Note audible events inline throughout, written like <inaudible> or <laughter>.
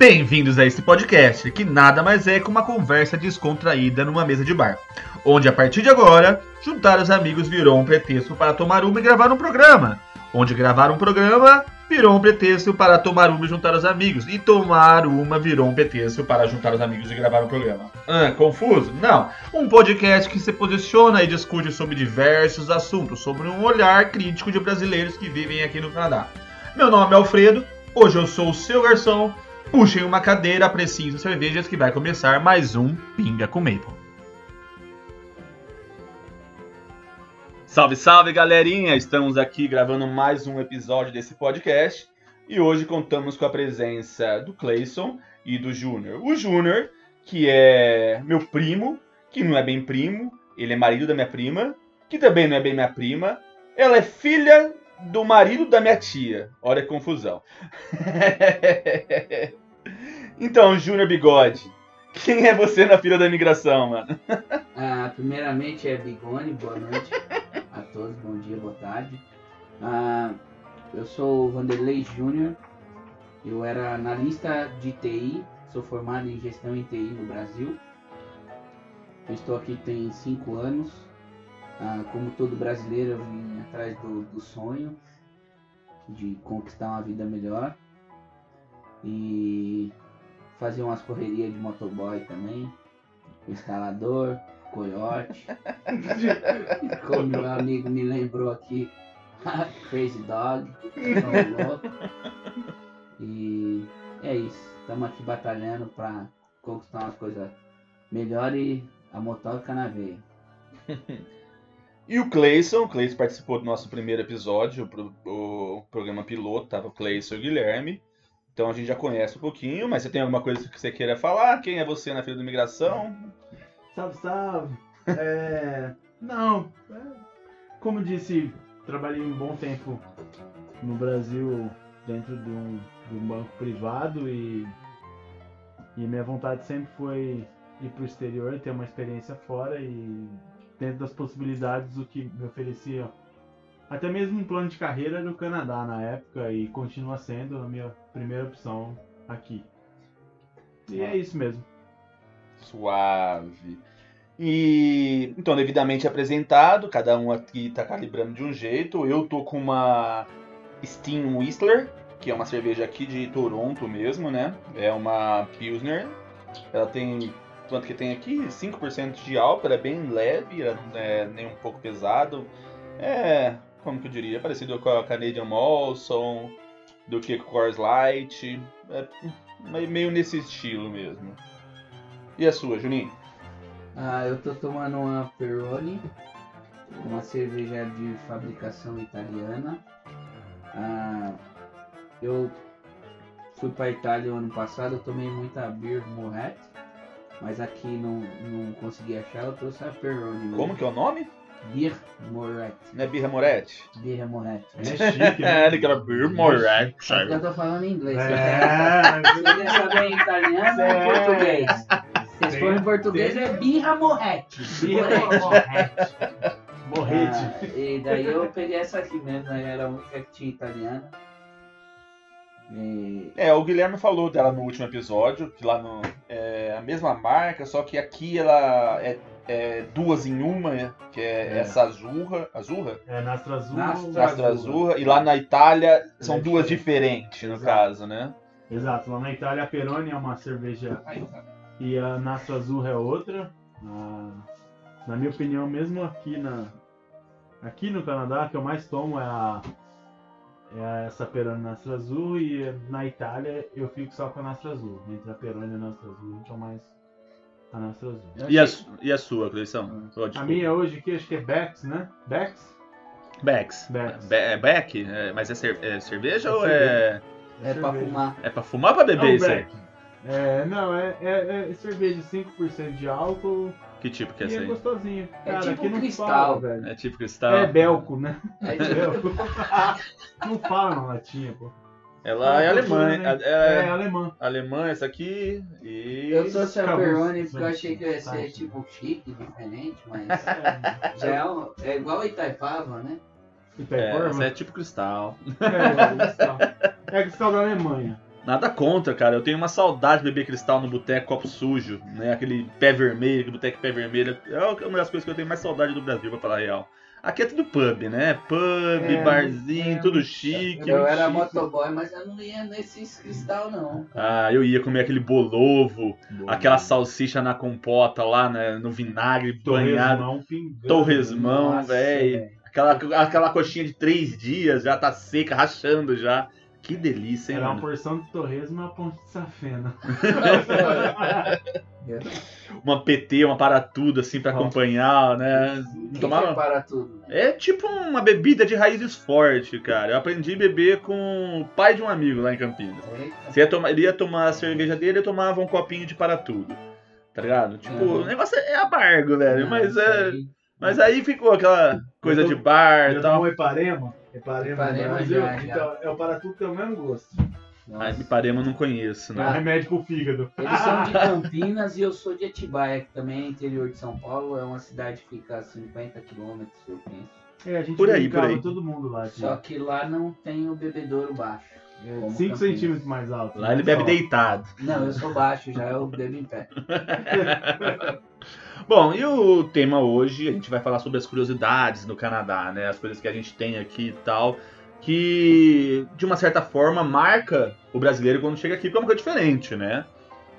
Bem-vindos a esse podcast, que nada mais é que uma conversa descontraída numa mesa de bar, onde a partir de agora, juntar os amigos virou um pretexto para tomar uma e gravar um programa, onde gravar um programa virou um pretexto para tomar uma e juntar os amigos, e tomar uma virou um pretexto para juntar os amigos e gravar um programa. Ah, confuso? Não. Um podcast que se posiciona e discute sobre diversos assuntos, sobre um olhar crítico de brasileiros que vivem aqui no Canadá. Meu nome é Alfredo, hoje eu sou o seu garçom Puxem uma cadeira, apreciem as cervejas que vai começar mais um Pinga com Maple. Salve, salve galerinha! Estamos aqui gravando mais um episódio desse podcast e hoje contamos com a presença do Clayson e do Júnior. O Júnior, que é meu primo, que não é bem primo, ele é marido da minha prima, que também não é bem minha prima, ela é filha do marido da minha tia. Olha a confusão. <laughs> então, Júnior Bigode, quem é você na fila da imigração, mano? Ah, primeiramente é Bigone, boa noite a todos, bom dia, boa tarde. Ah, eu sou o Vanderlei Júnior, eu era analista de TI, sou formado em gestão em TI no Brasil. Eu estou aqui tem cinco anos. Ah, como todo brasileiro, eu vim atrás do, do sonho de conquistar uma vida melhor e fazer umas correrias de motoboy também, escalador, coiote, <laughs> como meu amigo me lembrou aqui, <laughs> Crazy Dog, louco. E é isso, estamos aqui batalhando para conquistar umas coisas melhores e a motoca na veia. E o Clayson, o Clayson participou do nosso primeiro episódio, o, o programa piloto, tava o Clayson e o Guilherme. Então a gente já conhece um pouquinho, mas você tem alguma coisa que você queira falar? Quem é você na fila da imigração? Salve, salve! É, <laughs> não, é, como disse, trabalhei um bom tempo no Brasil dentro de um, de um banco privado e, e minha vontade sempre foi ir para o exterior, ter uma experiência fora e dentro das possibilidades o que me oferecia até mesmo um plano de carreira no Canadá na época e continua sendo a minha primeira opção aqui. E é isso mesmo. Suave. E então, devidamente apresentado, cada um aqui está calibrando de um jeito. Eu tô com uma Steam Whistler, que é uma cerveja aqui de Toronto mesmo, né? É uma Pilsner. Ela tem quanto que tem aqui? 5% de álcool, ela é bem leve, ela não é nem um pouco pesado. É, como que eu diria, parecido com a Canadian Molson, do que Coors Light, é meio nesse estilo mesmo. E a sua, Juninho? Ah, eu tô tomando uma Peroni, uma cerveja de fabricação italiana. Ah, eu fui para Itália o ano passado, eu tomei muita beer Moët, mas aqui não, não consegui achar, eu trouxe a Peroni. Como que é o nome? Beer Moret. Não é Birra Moretti? Birra Moret. É chique, né? <laughs> Ele quer Birra Moretti. Só que eu tô falando em inglês. É, <laughs> Você quer saber em italiano ou em português? Se for em português é Birra Moret. Birra Moret. morrete. Ah, e daí eu peguei essa aqui mesmo, né? era a única que tinha italiana. E... É, o Guilherme falou dela no último episódio, que lá no. É a mesma marca, só que aqui ela é, é duas em uma, né? que é, É. essa azurra. Azurra? É, Nastra Azul. Nastra Astra Azurra. E lá na Itália são É duas diferente. diferentes, no Exato. caso, né? Exato, lá na Itália a Peroni é uma cerveja e a Nastra Azul é outra. Ah, na minha opinião, mesmo aqui na aqui no Canadá, a que eu mais tomo é a é essa Peroni Nastra Azul e na Itália eu fico só com a Nastra Azul. Entre a Peroni e a Nastra Azul, então mais a Nastra Azul. E a, e a sua, Cleição? Oh, A minha hoje aqui acho que é Bex, né? Bex? Bex. Bex. Be é Beck? É, mas é, cer- é cerveja É ou é. É pra cerveja. fumar. É pra fumar ou pra beber Não, isso aí? Beck. É, não, é, é, é cerveja 5% de álcool Que tipo que é e esse é aí? gostosinho. É Cara, tipo aqui não cristal. fala, velho. É tipo cristal? É belco, né? É Belco. <laughs> não fala na latinha, pô. Ela é alemã, né? né? É, É, alemã. alemã essa aqui e. Eu Acabou. Peroni porque eu achei que ia ser tipo chique, diferente, mas <laughs> É, já é, um- é igual Itaipava, né? e É, Itaipava. essa é tipo cristal. É, é cristal. É cristal da Alemanha. Nada contra, cara. Eu tenho uma saudade de beber cristal no boteco, copo sujo, né? Aquele pé vermelho, aquele boteco pé vermelho. É uma das coisas que eu tenho mais saudade do Brasil, pra falar a real. Aqui é tudo pub, né? Pub, É, barzinho, é, tudo chique. Eu era chique. motoboy, mas eu não ia nesses cristal, não. Ah, eu ia comer aquele bolovo, Boa. aquela salsicha na compota lá, né? No vinagre banhado. Torresmão pingando. Torresmão, velho. Aquela, aquela coxinha de três dias já tá seca, rachando já. Que delícia, hein, Era uma mano? porção de torresmo e uma ponte de safena. <laughs> Uma PT, uma para tudo, assim, pra Nossa. acompanhar, né? Que Tomava- que é para tudo? É tipo uma bebida de raízes forte, cara. Eu aprendi a beber com o pai de um amigo lá em Campinas. Ia tomar, ele ia tomar a cerveja dele, eu tomava um copinho de para tudo. Tá ligado? Tipo, Uhum. o negócio é amargo, velho. Não, mas é. aí- Mas aí ficou aquela coisa Eu de tô- bar e tal. tomou Iparema? Iparema Iparema Brasil? já, já. Então, é o para tudo tem o mesmo gosto. Nossa. Ai, Iparema eu não conheço, É né? um remédio pro fígado. Eles são de <laughs> Campinas e eu sou de Atibaia, que também é interior de São Paulo. É uma cidade que fica a 50 quilômetros, eu penso. É, a gente Por aí, por aí. todo mundo lá. Só que lá não tem o bebedouro baixo. como 5 Campinas. centímetros mais alto. Lá né? ele bebe Só. deitado. Não, eu sou baixo, já eu bebo em pé. <laughs> Bom, e o tema hoje, a gente vai falar sobre as curiosidades no Canadá, né? As coisas que a gente tem aqui e tal, que de uma certa forma marca o brasileiro quando chega aqui, porque é uma coisa diferente, né?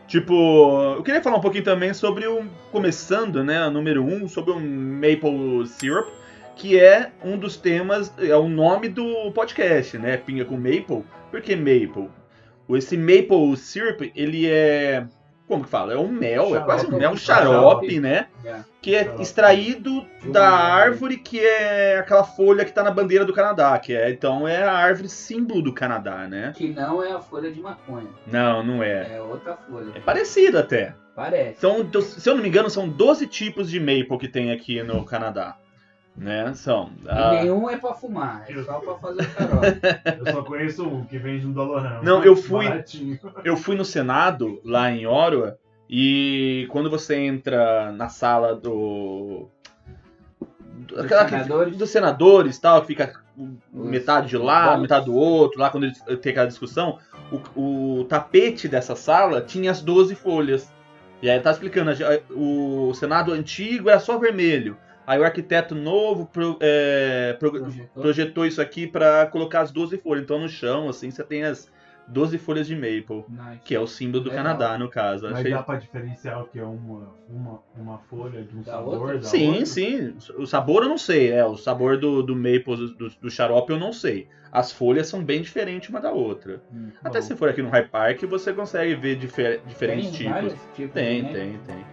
Tipo, eu queria falar um pouquinho também sobre o. Começando, né? Número um, sobre o Maple Syrup, que é um dos temas, é o nome do podcast, né? Pinga com Maple. Por que Maple? Esse Maple Syrup, ele é. Como que fala? É um mel, é quase um mel, um xarope, né? Já. Que é Xarope. extraído da árvore. que é aquela folha que tá na bandeira do Canadá, que é então é a árvore símbolo do Canadá, né? Que não é a folha de maconha, Não, não é. é outra folha. É parecido até. Parece. Do- se eu não me engano, são 12 tipos de maple que tem aqui no Canadá. Né? São. E ah, nenhum é pra fumar, é só pra fazer o xarope. <laughs> Eu só conheço um que vende no Dolorama. Não, eu fui- Baratinho. eu fui no Senado, lá em Ottawa, e quando você entra na sala do. do- Dos aquela que- senadores? dos senadores tal, que fica Os- metade de lá, metade do outro, lá quando eles tem aquela discussão, o, o tapete dessa sala tinha as 12 folhas. E aí ele tá explicando, a- o Senado antigo era só vermelho. Aí o arquiteto novo pro- é, pro- Projetor. projetou isso aqui pra colocar as 12 folhas. Então no chão, assim, você tem as 12 folhas de maple, Nice. que é o símbolo do Legal. Canadá, no caso. Mas Achei... dá pra diferenciar o que é uma, uma, uma folha de um Da sabor outra? da Sim, outra? sim. O sabor eu não sei. É, o sabor do, do maple, do, do xarope eu não sei. As folhas são bem diferentes uma da outra. Hum. Até Bom. se for aqui no High Park, você consegue ver difer- diferentes Tem tipos. vários tipos Tem, né? tem, tem.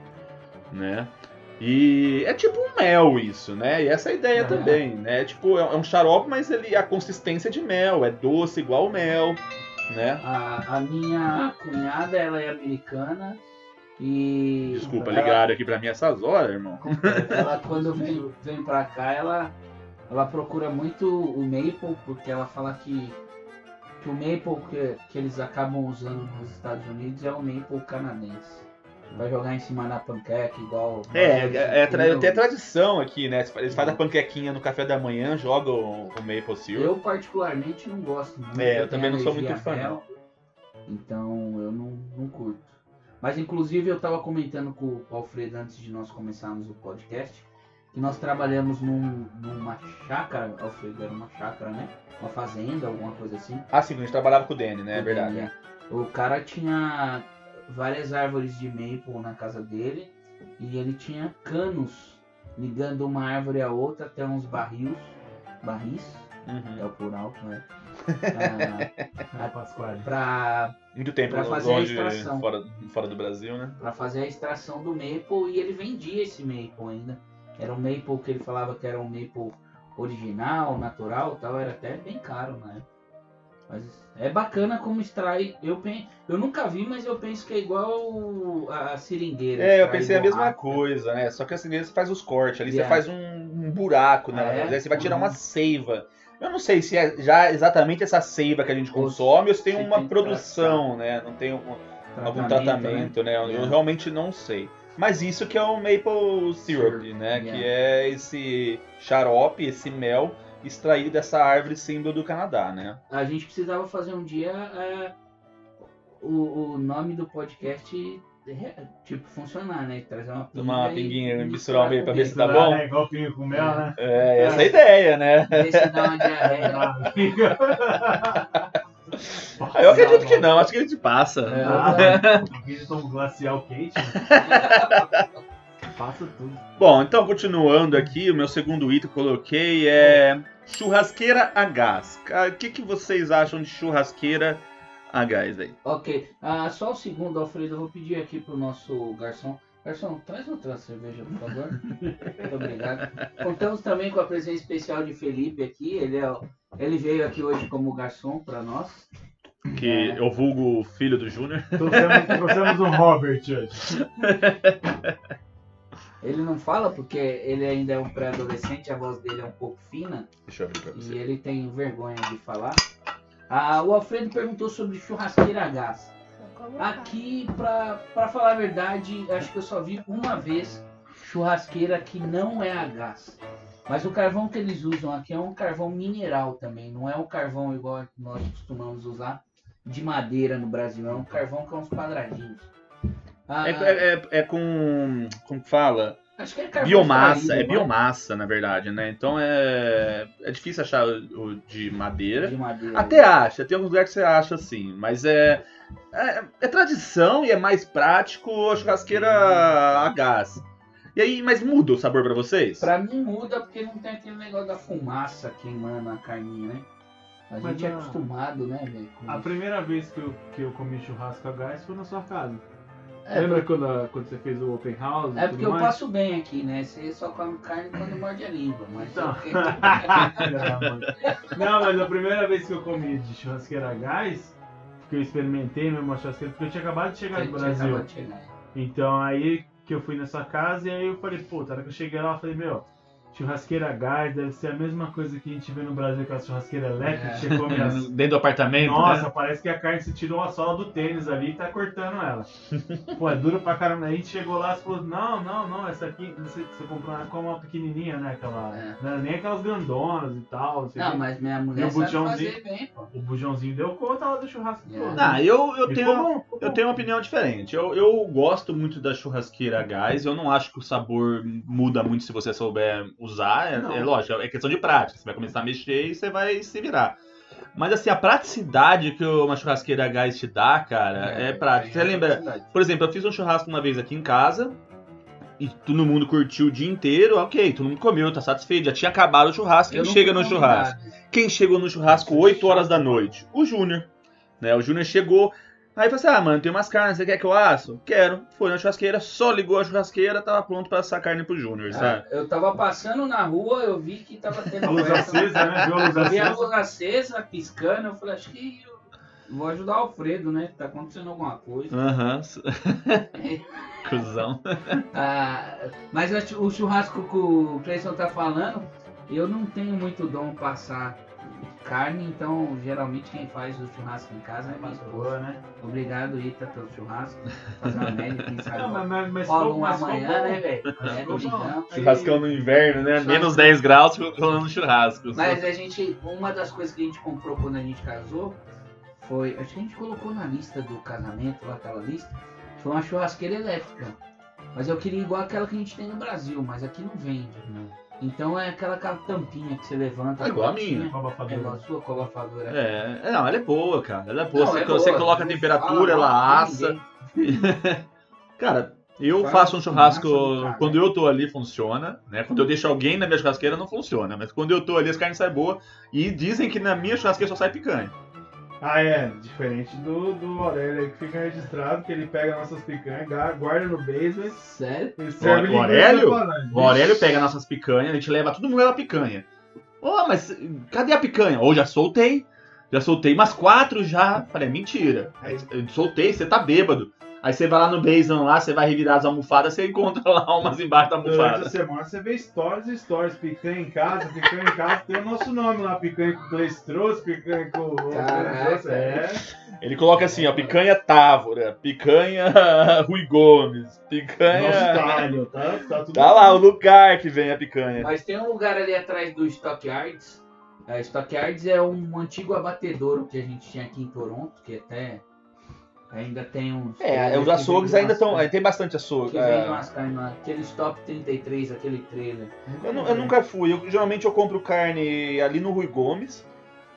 Né? E é tipo um mel isso, né? E essa é a ideia É. também, né? Tipo, é é um xarope, mas ele a consistência de mel, é doce igual o mel, né? A, a minha cunhada, ela é americana e... Desculpa, ela- ligaram aqui pra mim essas horas, irmão. Ela, <laughs> quando vem, vem pra cá, ela, ela procura muito o maple, porque ela fala que, que o maple que, que eles acabam usando nos Estados Unidos é o maple canadense. Vai jogar em cima da panqueca, igual... É, é, é, tra- Eu- tem a tradição aqui, né? Eles fazem a panquequinha no café da manhã, jogam o, maple syrup. Eu particularmente não gosto muito. É, eu tenho também não sou muito fã, Então eu não, não curto. Mas inclusive eu tava comentando com o Alfredo antes de nós começarmos o podcast que nós trabalhamos num, numa chácara, Alfredo era uma chácara, né? Uma fazenda, alguma coisa assim. Ah, sim, a gente trabalhava com o Danny, né? É verdade. É. O cara tinha várias árvores de maple na casa dele e ele tinha canos ligando uma árvore a outra até uns barris, barris, é Uhum. o plural, né? <laughs> Ah, Pasquale. pra, Muito tempo Pra fazer a longe, extração. fora, fora do Brasil, né? pra fazer a extração do maple e ele vendia esse maple ainda. Era um maple que ele falava que era um maple original, natural e tal, era até bem caro na época. Mas é bacana como extrai. Eu, pen... eu nunca vi, mas eu penso que é igual a a seringueira. É, eu pensei a mesma borracha. coisa, né? Só que assim, você faz os cortes, ali você Yeah. faz um, um buraco, né? Ah, é? Aí você vai tirar Uhum. uma seiva. Eu não sei se é já exatamente essa seiva que a gente consome ou se tem se uma tem produção, né? Não tem algum, algum tratamento, né? Eu Yeah. realmente não sei. Mas isso que é o maple syrup, Syrup, né? yeah. Que é esse xarope, esse mel extraído dessa árvore símbolo do Canadá, né? A gente precisava fazer um dia é, o, o nome do podcast é, tipo funcionar, né? Trazer uma pinga. Tomar uma e pinguinha, misturar o meio pra ver se com tá bom. É igual pinho com mel, né? É, essa é a ideia, né? Ver se dá uma diarreia. <laughs> Ah, Eu acredito que não, acho que a gente passa. É. Ah, eles tomam glacial quente. <laughs> Passa tudo. Bom, então continuando aqui, o meu segundo item que eu coloquei é churrasqueira a gás. Cara, O que, que vocês acham de churrasqueira a gás aí? Ok, ah, só um segundo, Alfredo. Eu vou pedir aqui pro nosso garçom. Garçom, traz outra cerveja, por favor. <laughs> Muito obrigado. Contamos também com a presença especial de Felipe aqui. Ele, é, ele veio aqui hoje como garçom para nós. Que eu vulgo o filho do Júnior. Trouxemos, trouxemos um Robert hoje. <laughs> Ele não fala porque ele ainda é um pré-adolescente, a voz dele é um pouco fina Deixa eu abrir pra e você. ele tem vergonha de falar. Ah, o Alfredo perguntou sobre churrasqueira a gás. Aqui, pra, pra falar a verdade, acho que eu só vi uma vez churrasqueira que não é a gás. Mas o carvão que eles usam aqui é um carvão mineral também, não é um carvão igual nós costumamos usar de madeira no Brasil, é um carvão com uns quadradinhos. Ah, É, é- é- é com. Como que fala? acho que é carvão Biomassa, extraído, é não biomassa, na verdade, né? Então é. É difícil achar o de madeira. De madeira. Até acha, tem alguns lugares que você acha assim, mas é, é, é tradição e é mais prático a churrasqueira a gás. E aí, mas muda o sabor pra vocês? Pra mim muda porque não tem aquele negócio da fumaça queimando a carninha, né? A Mas gente é acostumado, né, velho? A isso. primeira vez que eu, que eu comi churrasco a gás foi na sua casa. É, Lembra quando, a- quando você fez o open house? É porque eu mais? passo bem aqui, né? Você só come carne quando morde a língua, mas mãe. <laughs> Não, mas a primeira vez que eu comi de churrasqueira a gás, que eu experimentei mesmo a churrasqueira, porque eu tinha acabado de chegar no Brasil. chegar. Então aí que eu fui nessa casa e aí eu falei, pô, na hora que eu cheguei lá, eu falei, meu, churrasqueira a gás deve ser a mesma coisa que a gente vê no Brasil com a churrasqueira elétrica, É. que você come <laughs> as... Dentro do apartamento, Nossa, né? parece que a carne se tirou a sola do tênis ali e tá cortando ela. <laughs> Pô, é duro pra caramba. Aí a gente chegou lá e falou, não, não, não, essa aqui você, você comprou uma- como uma pequenininha, né? Aquela, É. não era nem aquelas grandonas e tal. não Não, mas minha mulher o bujãozinho? fazer bem, pô. O bujãozinho deu conta lá do churrasco É. todo. Ah, eu, eu E tenho. ficou bom, ficou Eu bom. tenho uma opinião diferente. Eu, eu gosto muito da churrasqueira a gás. Eu não acho que o sabor muda muito se você souber usar. É, é lógico, é questão de prática. Você vai começar a mexer e você vai se virar. Mas assim, a praticidade que uma churrasqueira a gás te dá, cara, é, prática. Você lembra? Por exemplo, eu fiz um churrasco uma vez aqui em casa. E todo mundo curtiu o dia inteiro, ok, todo mundo comeu, tá satisfeito, já tinha acabado o churrasco. Quem chega no churrasco? Quem chegou no churrasco 8 horas da noite? O Júnior. Né? O Júnior chegou. Aí falou assim: Ah, mano, tem umas carnes, você quer que eu asso? Quero. Foi na churrasqueira, só ligou a churrasqueira, tava pronto pra assar carne pro Júnior, sabe? Ah, eu tava passando na rua, eu vi que tava tendo A luz acesa, né? Viu a luz Eu vi a acesa? luz acesa, piscando, eu falei, acho que eu vou ajudar o Alfredo, né? Tá acontecendo alguma coisa. Aham. <laughs> Cusão. Ah, mas o churrasco que o Cleison tá falando, eu não tenho muito dom passar carne, então geralmente quem faz o churrasco em casa é minha esposa. Boa, né? Obrigado, Ita, pelo churrasco. <laughs> Fazer uma média, quem sabe. Não, mas, mas, mas Rola um amanhã, né, velho? É. Churrascão no inverno, né? Churrasco. Menos 10 graus, rolando churrasco. Mas a gente, uma das coisas que a gente comprou quando a gente casou foi, acho que a gente colocou na lista do casamento, lá aquela lista, foi uma churrasqueira elétrica. Mas eu queria igual aquela que a gente tem no Brasil, mas aqui não vende. Então é aquela, aquela tampinha que você levanta. É igual a minha. É igual a sua com a abafadora. É, é, não, ela é boa, cara. Ela é boa. Não, você, é você boa, coloca a temperatura, fala ela assa. <laughs> Cara, eu Faz faço um churrasco. cara. Quando eu tô ali, funciona. Né? Quando eu deixo alguém na minha churrasqueira, não funciona. Mas quando eu tô ali, as carnes saem boas. E dizem que na minha churrasqueira só sai picanha. Ah, é. Diferente do, do Aurélio aí que fica registrado, que ele pega nossas picanhas, guarda no basement Sério? e serve o linguiça Aurélio? O Aurélio pega nossas picanhas, a gente leva todo mundo leva picanha. Ô, mas cadê a picanha? Ou já soltei. Já soltei umas quatro já. Falei, é mentira. Aí, soltei, você tá bêbado. Aí você vai lá no Basement lá, você vai revirar as almofadas, você encontra lá umas embaixo da Durante a almofada. semana você vê stories e stories, picanha em casa, picanha em casa, tem o nosso nome lá, picanha que o Cleice trouxe, picanha que o o Caraca. É. Ele coloca assim, ó, picanha Távora, picanha <laughs> Rui Gomes, Nosso picanha. talho, tá? Tá tudo Tá lá o lugar que vem a picanha. Mas tem um lugar ali atrás do Stockyards. A Stockyards é um antigo abatedouro que a gente tinha aqui em Toronto, que até Ainda tem uns. É, os açougues ainda estão. carnes- Tem bastante açougue. Que é. vende umas carnes lá. Aqueles top 33, aquele trailer. Eu, eu nunca fui. Eu, geralmente eu compro carne ali no Rui Gomes,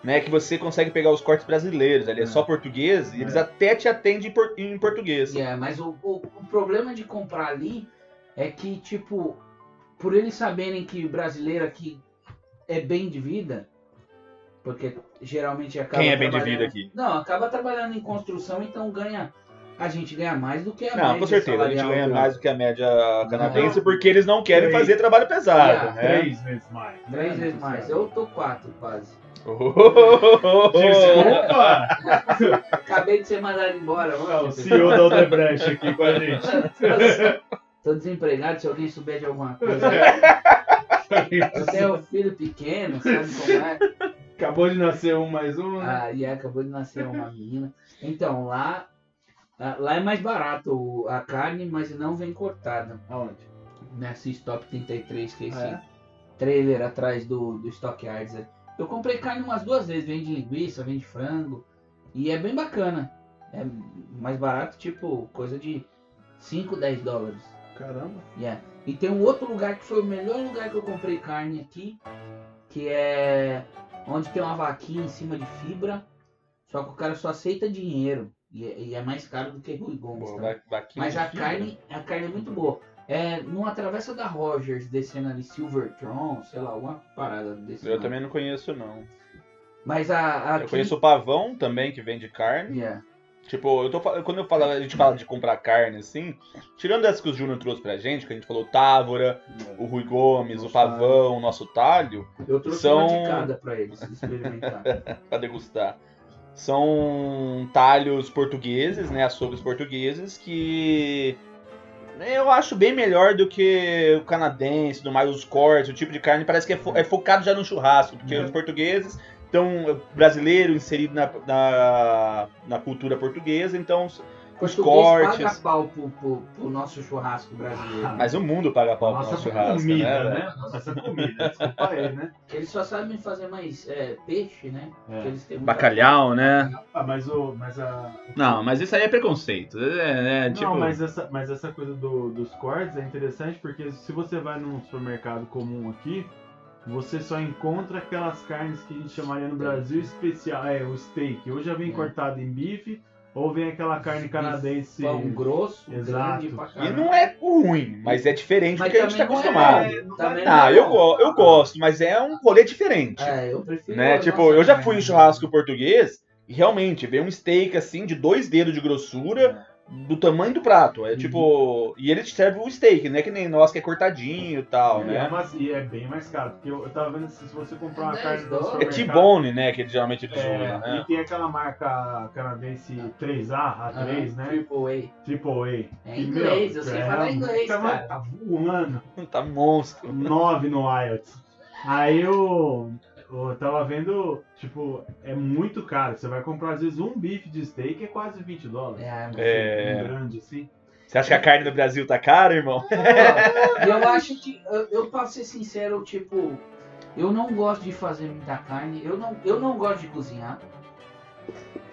né? Que você consegue pegar os cortes brasileiros. Ali é, É. só português e eles É. até te atendem em, por- em português. É, mas o, o, o problema de comprar ali é que, tipo, por eles saberem que o brasileiro aqui é bem de vida, porque geralmente acaba. Quem é bem de vida aqui? Não, acaba trabalhando em construção, então ganha. A gente ganha mais do que a Não, média com certeza. A gente ganha do- mais do que a média canadense Não. porque eles não querem Três. fazer trabalho pesado, Yeah, né? Três vezes mais. Três vezes mais. Eu tô quatro quase. Desculpa! <laughs> Acabei de ser mandado embora. É o CEO da Odebrecht aqui com a gente. <laughs> Tô desempregado, se alguém souber de alguma <laughs> coisa. Eu tenho um filho pequeno, sabe como é? Acabou de nascer um mais um, né? Ah, e acabou de nascer uma menina. Então, lá, ah, lá é mais barato a carne, mas não vem cortada. Aonde? Nessa Stop 33, que é esse é? trailer atrás do, do Stockyards. Eu comprei carne umas duas vezes, vende linguiça, vende frango. E é bem bacana. É mais barato, tipo, coisa de 5, 10 dólares. Caramba. Yeah. E tem um outro lugar que foi o melhor lugar que eu comprei carne aqui, que é onde tem uma vaquinha em cima de fibra, só que o cara só aceita dinheiro. E é, e é mais caro do que Rui Gomes. Pô, tá? va- Mas a fibra. carne, a carne é muito boa. É numa travessa da Rogers, descendo ali Silvertron, sei lá, alguma parada desse. Eu nome. também não conheço, não. Mas a, aqui, Eu conheço o Pavão também, que vende carne. Yeah. Tipo, eu tô, quando eu falo, a gente fala de comprar carne, assim, tirando essa que o Júnior trouxe pra gente, que a gente falou Távora, o Rui Gomes, o Pavão, o nosso talho, Eu trouxe São- uma de cada pra eles experimentar. <laughs> pra degustar. São talhos portugueses, né, açougues portugueses, que eu acho bem melhor do que o canadense, do mais os cortes, o tipo de carne parece que é, fo- é focado já no churrasco, porque Uhum. os portugueses estão brasileiro inserido na, na, na cultura portuguesa, então os Português cortes. paga pau pro, pro, pro nosso churrasco brasileiro. Mas o mundo paga pau pro nosso churrasco, comida, né? né? Nossa comida. Desculpa aí, né? Eles só sabem fazer mais é, peixe, né? É. Muita- Bacalhau, né? Ah, mas o. Mas a. Não, mas isso aí é preconceito. É, é, tipo, Não, mas essa, mas essa coisa do- dos cortes é interessante porque se você vai num supermercado comum aqui, você só encontra aquelas carnes que a gente chamaria no Brasil especial, é o steak. Ou já vem É. cortado em bife, ou vem aquela carne canadense. Pão grosso, Exato. grande pra E não é ruim, mas é diferente do Mas que a gente tá acostumado. é- também não Ah, é eu, bom. go- eu gosto, mas é um rolê diferente. É, eu prefiro. né? Tipo, eu já fui em churrasco português e realmente veio um steak assim de dois dedos de grossura do tamanho do prato. É Uhum. tipo. E ele te serve o steak, não é que nem nós que é cortadinho e tal, E, né? é mais- e é bem mais caro, porque eu, eu tava vendo se se você comprar uma 10 carne dólares. É. T-bone, né? Que geralmente eles É, usam, né? E tem aquela marca canadense 3A, A3, né? Triple Triple A. É inglês, eu sei falar inglês, tá, cara. Tá voando. <laughs> Tá monstro. 9 no IELTS. Aí eu, eu tava vendo, tipo, é muito caro. Você vai comprar, às vezes, um bife de steak é quase 20 dólares. É, mas- É. Um grande, assim. Você acha que a carne do Brasil tá cara, irmão? Eu acho que, eu, eu pra ser sincero, tipo, eu não gosto de fazer muita carne, eu não, eu não gosto de cozinhar.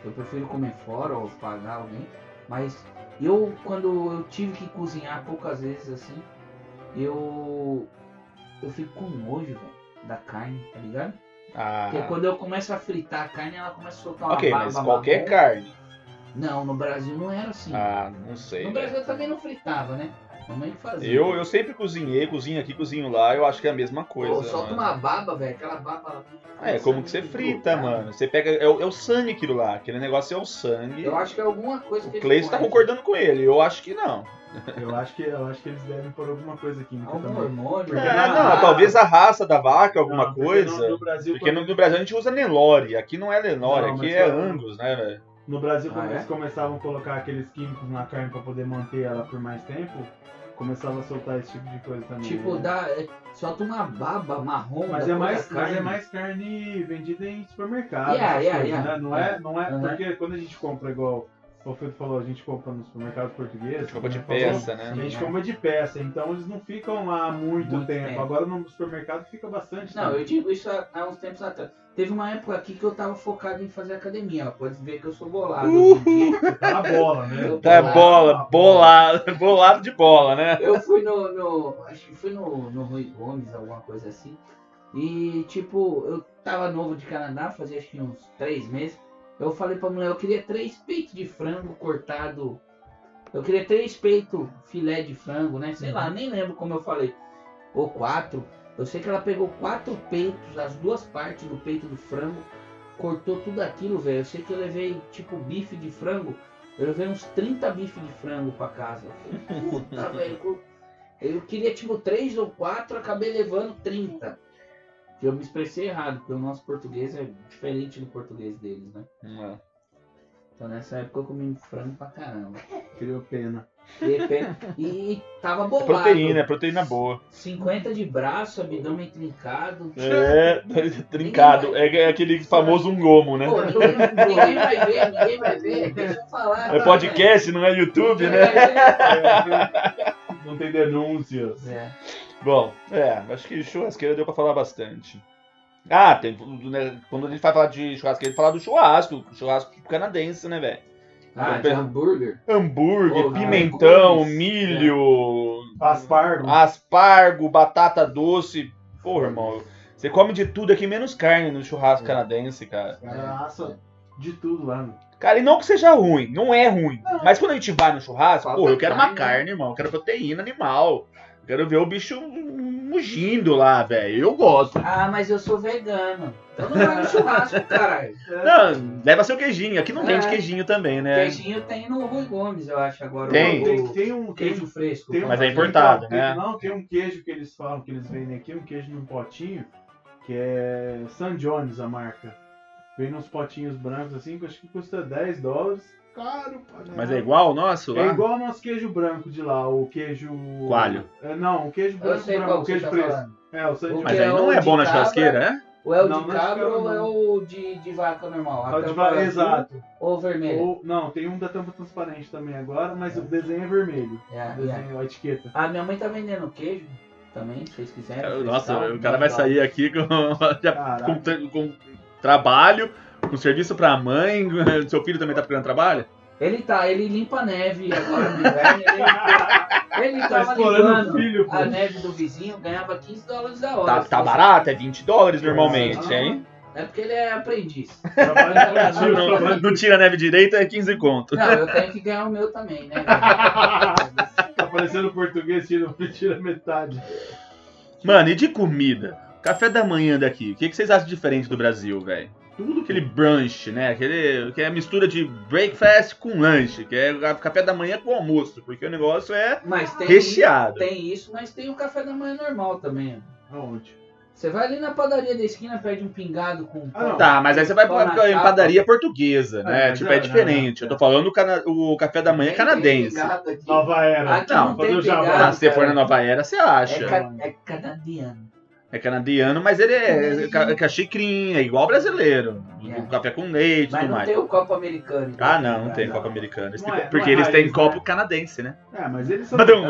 Eu prefiro comer fora ou pagar alguém. Mas eu, quando eu tive que cozinhar poucas vezes assim, eu. Eu fico com nojo, velho, da carne, tá ligado? Ah, Porque quando eu começo a fritar a carne, ela começa a soltar uma ok, baba mas qualquer marrom. carne. Não, no Brasil não era assim. Ah, não sei. no. Brasil eu também não fritava, né? Que fazia. Eu, eu sempre cozinhei, cozinho aqui, cozinho lá, eu acho que é a mesma coisa. Pô, solta mano. uma baba, velho. Aquela baba. Ah, É como que você frita, mano. Você pega. É o, é o sangue aquilo lá. Aquele negócio é o sangue. Eu acho que é alguma coisa que O Cleiton tá concordando com ele. Eu acho que não. Eu acho que, eu acho que eles devem pôr alguma coisa química Algum também. hormônio. Porque É, não, talvez a raça da vaca, alguma Não, porque coisa. No, no Brasil, Porque no, quando, no Brasil a gente usa Nelore. Aqui não é Nelore, Não, aqui é eu- Angus, né, velho? no Brasil, quando Ah, é? eles começavam a colocar aqueles químicos na carne pra poder manter ela por mais tempo, começava a soltar esse tipo de coisa também. Tipo, né? dá, é, solta uma baba marrom. Mas é, mais, mas é carne. mais carne vendida em supermercado. Yeah, yeah, coisas, yeah. né? Não é, não é Uhum. porque quando a gente compra igual o Alfredo falou, a gente compra no supermercado português. A gente compra de como ele falou, peça, né? A gente compra de peça, então eles não ficam lá muito, Muito tempo. tempo. Agora no supermercado fica bastante Não, tempo. eu digo isso há, há uns tempos atrás. Teve uma época aqui que eu tava focado em fazer academia, ó. Pode ver que eu sou bolado. dia. Tá na bola, né? Eu- Tá, Bolado. bola, bolado, <laughs> bolado de bola, né? Eu fui no, no- Acho que fui no, no Rui Gomes, alguma coisa assim. E tipo, eu tava novo de Canadá, fazia acho que uns três meses. Eu falei pra mulher, eu queria três peitos de frango cortado. Eu queria três peitos filé de frango, né? Sei lá, nem lembro como eu falei. Ou quatro. Eu sei que ela pegou quatro peitos, as duas partes do peito do frango, cortou tudo aquilo, velho. Eu sei que eu levei, tipo, bife de frango. Eu levei uns 30 bifes de frango pra casa. <laughs> Puta, velho. Eu queria, tipo, três ou quatro, acabei levando 30. Eu me expressei errado, porque o nosso português é diferente do português deles, né? Então nessa época eu comi frango pra caramba. Criou pena. Repente- e tava É bolado. proteína, é proteína boa. 50 de braço, abdômen trincado. É, <laughs> trincado. É, é aquele famoso um gomo, né? Pô, ninguém, ninguém vai ver, ninguém vai ver. Deixa eu falar. É podcast, não é YouTube, né? <laughs> Não tem denúncias. É. Bom, é, acho que churrasqueira deu pra falar bastante. Ah, tem, né, quando a gente vai falar de churrasqueira, falar do churrasco, churrasco canadense, né, velho? Ah, de hambúrguer. Hambúrguer, Pô, pimentão, hambúrgueres. milho, Aspargo. aspargo, batata doce. Porra, irmão, você come de tudo aqui menos carne no churrasco É. canadense, cara. Cara assa de tudo lá. né? Cara, e não que seja ruim, não é ruim. Mas quando a gente vai no churrasco, Falta pô, eu quero uma carne, né? carne, irmão. Eu quero proteína animal. Quero ver o bicho mugindo lá, velho. Eu gosto. Ah, mas eu sou vegano. Então não vai no churrasco, caralho. Não, leva seu queijinho. Aqui não tem de É. queijinho também, né? Queijinho tem no Rui Gomes, eu acho, agora. Tem. O, Tem, o tem um queijo fresco. Tem um- Mas é importado, tem- né? Não, tem um queijo que eles falam, que eles vendem aqui, um queijo num potinho, que é San Jones a marca. Vem nos potinhos brancos assim, que acho que custa 10 dólares. Caro, pra Mas é igual o nosso lá? É igual ao nosso queijo branco de lá, o queijo. Coalho. É, não, o queijo branco, branco, o queijo tá falando. É, o San O Jones. Mas aí é não o é bom na cabra. churrasqueira, né? Ou é o Não, de é cabra ou é o de, de vaca normal? A É o de tampa va- azul Exato. Ou vermelho? Ou, não, tem um da tampa transparente também agora, mas o desenho é vermelho. É, O desenho, a etiqueta. A minha mãe tá vendendo queijo também, se vocês quiserem. Nossa, o cara vai legal. sair aqui com, <laughs> já- com, com trabalho, com serviço pra mãe. <laughs> Seu filho também tá procurando trabalho? Ele tá, ele limpa a neve agora no inverno. Ele, ele Tá tava limpando filho, a neve do vizinho, ganhava 15 dólares a hora. Tá, tá barato, é 20 dólares normalmente, hein? É porque ele é aprendiz. Não, trabalho- não tira neve direita, é 15 conto. Não, eu tenho que ganhar o meu também, né? Tá parecendo português, tira, tira metade. Mano, e de comida? Café da manhã daqui, o que, que vocês acham diferente do Brasil, velho? Tudo aquele brunch, né? Aquele, que é a mistura de breakfast com lanche, que é café da manhã com almoço, porque o negócio é Mas tem recheado. tem isso, mas tem o café da manhã normal também. Aonde? Você vai ali na padaria da esquina, pede um pingado com Ah, não. Tá, mas aí você vai Pão pra, chapa. padaria portuguesa, né? É, mas tipo, é, é diferente. não, Eu tô falando o, cana- o café da manhã tem canadense. pingado aqui. Nova Era. Aqui Não, não, pingado. Ah, se você for na. Nova Era, você acha. É, ca- é canadiano. É canadiano, mas ele é, é, é cachicrinha, é igual brasileiro. É. O café com leite e Mas tudo não mais. tem o copo americano. Ah, não, não tem copo americano. Eles Não têm- é- porque não é eles têm copo né? canadense, né? É, mas eles são. Badum.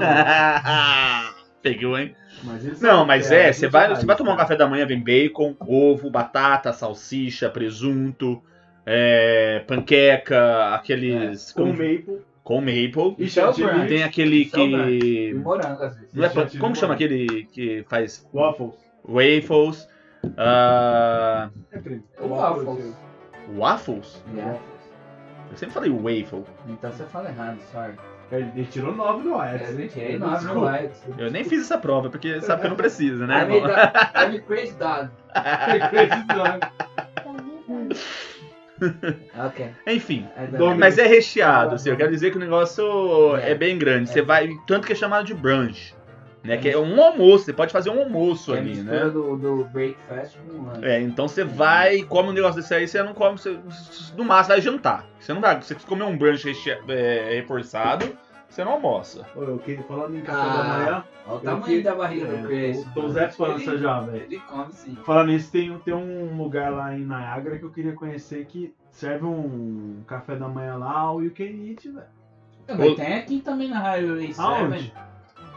Ah, <laughs> Pegou, hein? Mas eles Não, mas é, eles você vai, você vai tomar um café da manhã, vem bacon, ovo, batata, salsicha, presunto, panqueca, aqueles. Com, maple. Com maple. E é chantilly. Tem aquele é que. e morango, às vezes. Não é chantilly como chama morango. aquele que faz Waffles. waffles? ah, É creme. O waffles. waffles? Yeah. Eu sempre falei waffle. Então você fala errado, sorry. Ele ele tirou 9 no. Eu hein? tirei nove no Desculpa. Ajax. Eu nem fiz essa prova, porque sabe que não precisa, né? <laughs> I'm irmão? a- I'm crazy dog. Ok. Enfim. É Mas é recheado, assim, eu quero dizer que o negócio é, É. bem grande. É. Você vai. Tanto que é chamado de brunch. Né? Que é um almoço, você pode fazer um almoço que é ali, né? do, do breakfast com o lanche. É, então você vai, come um negócio desse aí, você não come, você, no máximo vai jantar. Você não vai, você comer um brunch é, reforçado, você não almoça. Ô, eu queria, falando em café Ah, da manhã, Olha o tamanho que- da barriga do é, Chris. tô- tô Zé Ele- já, velho. Ele come sim. Falando nisso, tem, tem um lugar lá em Niagara que eu queria conhecer que serve um café da manhã lá, all you can eat, velho. É, mas Ô- tem aqui também na Highway 7. Aonde?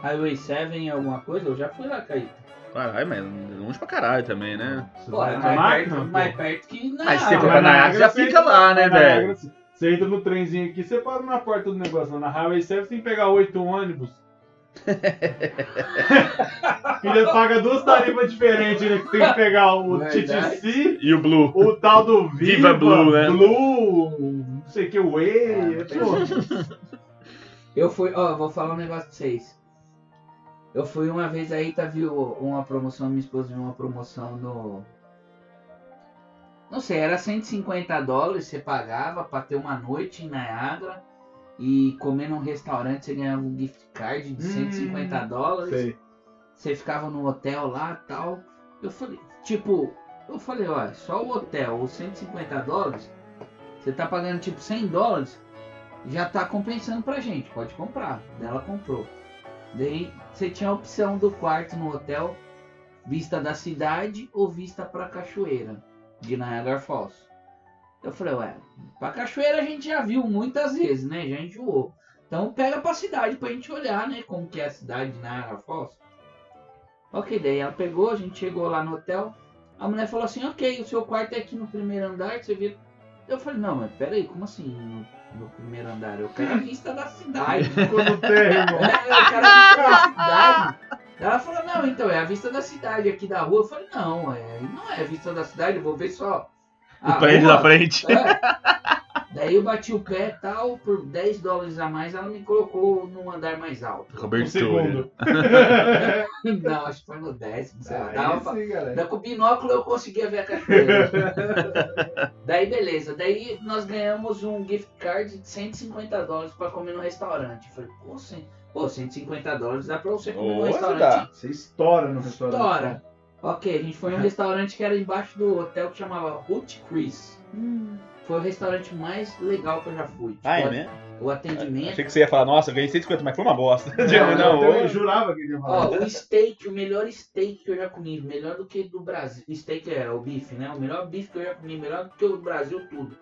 Highway 7 alguma coisa, eu já fui lá, Caíto. Caralho, mas é longe pra caralho também, né? Pô, é mais, perto, mais perto que não. Mas se você for pra na Niagara, já fica lá, né, na velho? Você entra no trenzinho aqui, você para na porta do negócio. Na Highway 7 você tem que pegar oito ônibus. <laughs> Ainda paga duas tarifas diferentes, né? Que tem que pegar o. TTC, E o Blue? o tal do Viva, Viva Blue, né? Blue, não sei o que, Way. Ah, é. <laughs> Eu fui, ó, vou falar um negócio pra vocês. Eu fui uma vez aí, tá viu uma promoção, minha esposa viu uma promoção no. Não sei, era 150 dólares, você pagava pra ter uma noite em Niagara e comer num restaurante, você ganhava um gift card de 150 dólares. Sei. Você ficava no hotel lá tal. Eu falei, tipo, eu falei, olha, só o hotel, os 150 dólares, você tá pagando tipo 100 dólares, já tá compensando pra gente, pode comprar. Ela comprou. Daí você tinha a opção do quarto no hotel, vista da cidade ou vista pra cachoeira de Niagara Falls. Eu falei, ué, pra cachoeira a gente já viu muitas vezes, né? Já enjoou. Então pega pra cidade pra gente olhar, né? Como que é a cidade de Niagara Falls. Ok, daí ela pegou, a gente chegou lá no hotel. A mulher falou assim, ok, o seu quarto é aqui no primeiro andar, você vira. Eu falei, não, mas peraí, como assim no, no primeiro andar? Eu quero a vista da cidade. <laughs> Ficou no termo. É, eu quero a vista da cidade. Então é a vista da cidade aqui da rua. Eu falei, não, é, não é a vista da cidade, eu vou ver só. O a prédio rua. da frente. É. Daí eu bati o pé e tal, por 10 dólares a mais, ela me colocou num andar mais alto. Um Cobertura. segundo. <laughs> Não, acho que foi no décimo, sei lá. Dava pra- sim. Daí com o binóculo eu conseguia ver a cachoeira. <laughs> Daí beleza, daí nós ganhamos um gift card de 150 dólares pra comer no restaurante. Eu Falei, pô, cem- pô, 150 dólares dá pra você comer no Ô, restaurante. dá. Você estoura no restaurante. Estoura. Ok, a gente foi em um restaurante que era embaixo do hotel que chamava Ruth Chris. Foi o restaurante mais legal que eu já fui. Tipo, Ah, é mesmo? O atendimento. Achei que você ia falar, nossa, ganhei 150, mas foi uma bosta. Não, Não, não, eu jurava que ele ia Ó, falar. o steak, o melhor steak que eu já comi, melhor do que do Brasil. Steak é o bife, né? O melhor bife que eu já comi, melhor do que o Brasil tudo.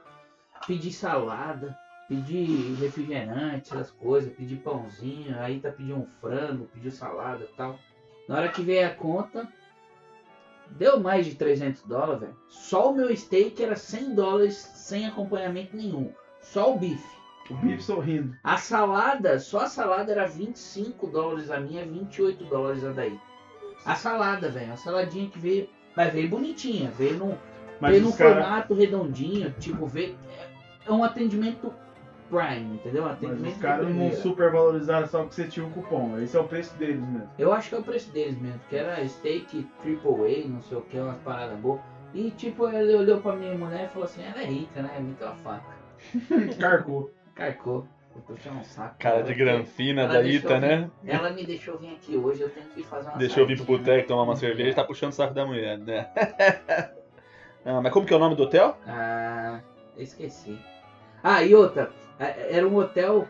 Pedi salada, pedi refrigerante, essas coisas, pedi pãozinho, aí tá pediu um frango, pediu salada e tal. Na hora que veio a conta, deu mais de 300 dólares, velho. Só o meu steak era 100 dólares sem acompanhamento nenhum. Só o bife. O bife sorrindo. A salada, só a salada era 25 dólares a minha, 28 dólares a daí. A salada, velho, a saladinha que veio, mas veio bonitinha, veio num, Mas veio num os caras. formato redondinho, tipo, veio, é um atendimento prime, entendeu? Mas atendimento os caras não primeira. super valorizaram só porque você tinha o cupom. Esse é o preço deles mesmo. Eu acho que é o preço deles mesmo, que era steak triple A, não sei o que, umas paradas boas. E tipo, ele olhou pra minha mulher e falou assim, ela é rica, né? Me dá uma faca. <laughs> Carcou. Carcou. Eu tô puxando um saco. Cara de granfina da Ita, vir- né? Ela me deixou vir aqui hoje, eu tenho que fazer uma Deixou eu vir pro boteco tomar uma cerveja e tá puxando o saco da mulher, né? <laughs> Ah, mas como que é o nome do hotel? Ah, esqueci. Ah, e outra, é- era um hotel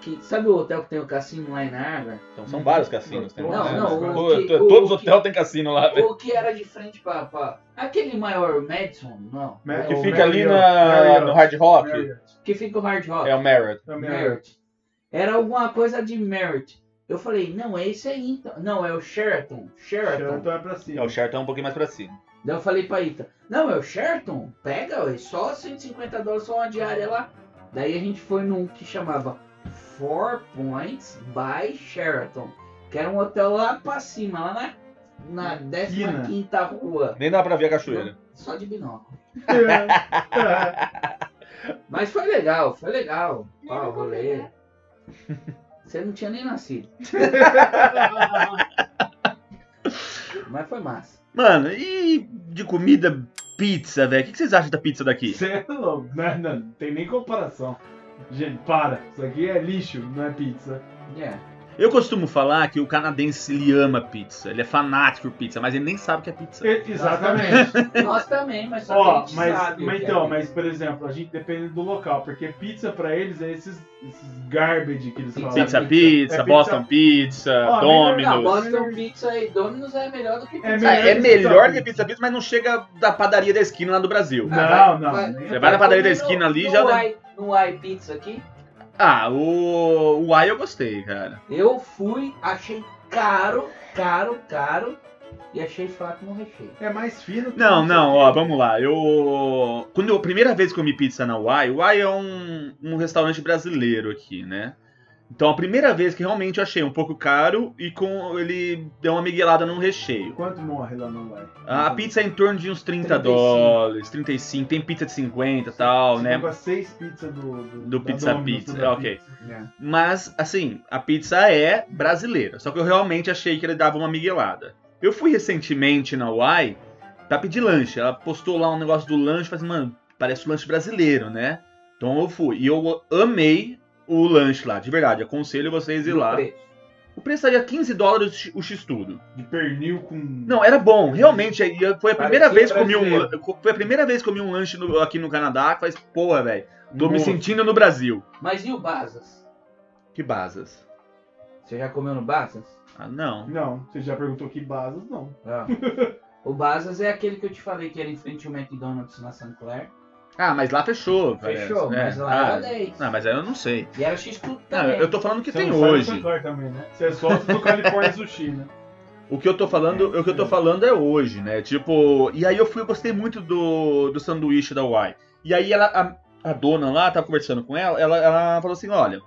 que. Sabe o hotel que tem o cassino lá em Niagara? Então são vários cassinos. Tem Não, vários. não, o Pô, que- to- o todos os hotéis têm cassino lá, velho. O que era de frente pra. pra- aquele maior Madison? Não. Que o fica ali na, Marriott, no Hard Rock. Marriott. Que fica o Hard Rock. É o Marriott. É o. Merit. Era alguma coisa de Merit. Eu falei, não, é esse aí então. Não, é o Sheraton. Sheraton. Sheraton é pra É, cima. o Sheraton é um pouquinho mais pra cima. Daí eu falei pra Ita, não, é o Sheraton? Pega, ué, só 150 dólares, só uma diária lá. Daí a gente foi num que chamava Four Points by Sheraton. Que era um hotel lá pra cima, lá na, na 15 rua. Nem dá pra ver a cachoeira. Só de binóculo. <laughs> É. Mas foi legal, foi legal. Ó, o rolê. Você não tinha nem nascido. <laughs> Mas foi massa. Mano, e de comida, pizza, velho? O que vocês acham da pizza daqui? Você é louco. Não, não, não tem nem comparação. Gente, para. Isso aqui é lixo, não é pizza. É. Eu costumo falar que o canadense ele ama pizza, ele é fanático por pizza, mas ele nem sabe o que é pizza. Exatamente. Nós também, mas só que a Ó, gente mas, sabe. mas que é então, pizza. mas por exemplo, a gente depende do local, porque pizza pra eles é esses, esses garbage que eles Pizza, falam. Pizza pizza. É Boston Pizza, Ó, Domino's. Não, Boston Pizza e Domino's é melhor do que pizza. É melhor é que melhor pizza que pizza pizza, mas não chega da padaria da esquina lá do Brasil. Não, Ah, não. Você vai na padaria da esquina no- ali, no já- No Uai Pizza aqui, Ah, o, o Ai eu gostei, cara. eu fui, achei caro, caro, caro e achei fraco no recheio. É mais fino que Não, não, ó, vamos lá. Eu. Quando eu a primeira vez que comi pizza na Uai, o Uai é um, um restaurante brasileiro aqui, né? Então a primeira vez que realmente eu achei um pouco caro e com ele deu uma miguelada no recheio. Quanto morre lá no vai? A pizza é em torno de uns 30 35. dólares, 35, tem pizza de 50 e tal, né? Com seis pizzas do, do, Do Pizza Domino's, Pizza, ok. pizza. Mas, assim, a pizza é brasileira. Só que eu realmente achei que ele dava uma miguelada. Eu fui recentemente na Uai pra pedir lanche. Ela postou lá um negócio do lanche, falei assim, mano, parece um lanche brasileiro, né? Então eu fui. E eu amei o lanche lá, de verdade. Aconselho vocês a ir lá. preço. O preço era 15 dólares o X-tudo. De pernil com. Não, era bom, realmente. Foi a primeira Parecia vez que comi um, foi a primeira vez que comi um lanche no- aqui no Canadá. Falei, porra, velho, tô me Nossa. sentindo no Brasil. Mas e o Basas? Que basas. Você já comeu no Basas? Ah, não. Não, você já perguntou que basas, não. Ah. <laughs> o Basas é aquele que eu te falei que era em frente ao McDonald's na St. Clair. Ah, mas lá fechou. parece, Fechou, né? mas lá ah, era 10. Não, mas aí eu não sei. E era X tudo Não, também. eu tô falando que Você tem não hoje. Santa Clara também, né? Você é sócio do California <laughs> Sushi, né? O que eu tô falando, o que eu tô falando é hoje, né? Tipo, e aí eu fui, eu gostei muito do, do sanduíche da Uai. E aí ela, a, a dona lá, tava conversando com ela, ela, ela falou assim, olha,